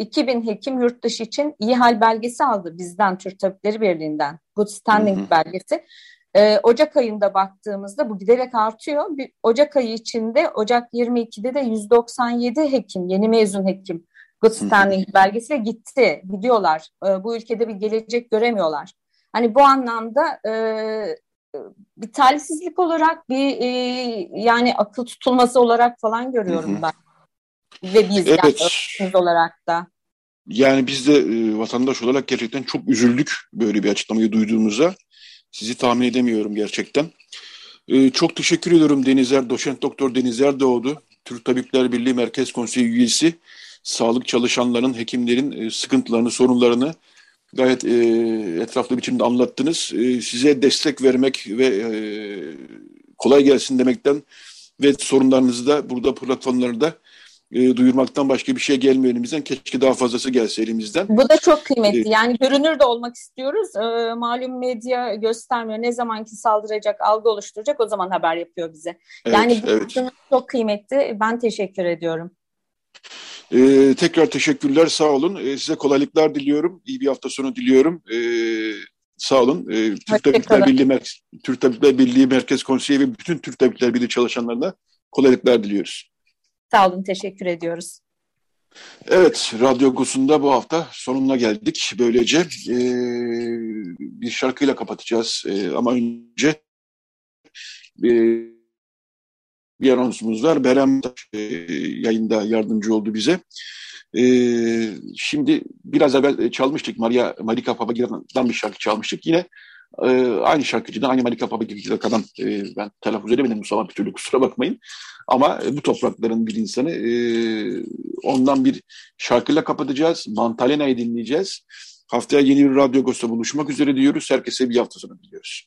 2000 hekim yurt dışı için iyi hal belgesi aldı bizden Türk Tabipleri Birliği'nden. Good Standing hı hı. belgesi. E, Ocak ayında baktığımızda bu giderek artıyor. Bir, Ocak ayı içinde Ocak 22'de de 197 hekim, yeni mezun hekim Good Standing belgesi ve gitti, gidiyorlar. E, bu ülkede bir gelecek göremiyorlar. Hani bu anlamda e, bir talihsizlik olarak bir e, yani akıl tutulması olarak falan görüyorum ben. Ve biz evet. yani olarak da. Yani biz de e, vatandaş olarak gerçekten çok üzüldük böyle bir açıklamayı duyduğumuza. Sizi tahmin edemiyorum gerçekten. E, çok teşekkür ediyorum Denizer, doçent doktor Denizer Doğdu, Türk Tabipler Birliği Merkez Konseyi üyesi sağlık çalışanların, hekimlerin e, sıkıntılarını, sorunlarını gayet e, etraflı biçimde anlattınız. E, size destek vermek ve e, kolay gelsin demekten ve sorunlarınızı da burada platformlarda e, duyurmaktan başka bir şey gelmiyor elimizden. Keşke daha fazlası gelse elimizden. Bu da çok kıymetli. E, yani görünür de olmak istiyoruz. E, malum medya göstermiyor. Ne zamanki saldıracak, algı oluşturacak o zaman haber yapıyor bize. Evet, yani bu evet. çok kıymetli. Ben teşekkür ediyorum. Ee, tekrar teşekkürler, sağ olun. Ee, size kolaylıklar diliyorum. İyi bir hafta sonu diliyorum. Ee, sağ olun. Ee, Türk Tabipler Birliği, Mer Türk Tabipler Birliği Merkez Konseyi ve bütün Türk Tabipler Birliği çalışanlarına kolaylıklar diliyoruz. Sağ olun, teşekkür ediyoruz. Evet, Radyo Gus'unda bu hafta sonuna geldik. Böylece e, bir şarkıyla kapatacağız. E, ama önce e, bir anonsumuz var. Berem e, yayında yardımcı oldu bize. E, şimdi biraz evvel çalmıştık. Maria Marika Papagira'dan bir şarkı çalmıştık. Yine e, aynı şarkıcıdan, aynı Marika Papagira'dan e, ben telaffuz edemedim Mustafa bir türlü kusura bakmayın. Ama e, bu toprakların bir insanı e, ondan bir şarkıyla kapatacağız. Mantalena'yı dinleyeceğiz. Haftaya yeni bir Radyo Ghost'ta buluşmak üzere diyoruz. Herkese bir hafta sonu diliyoruz.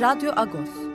Radyo Agos.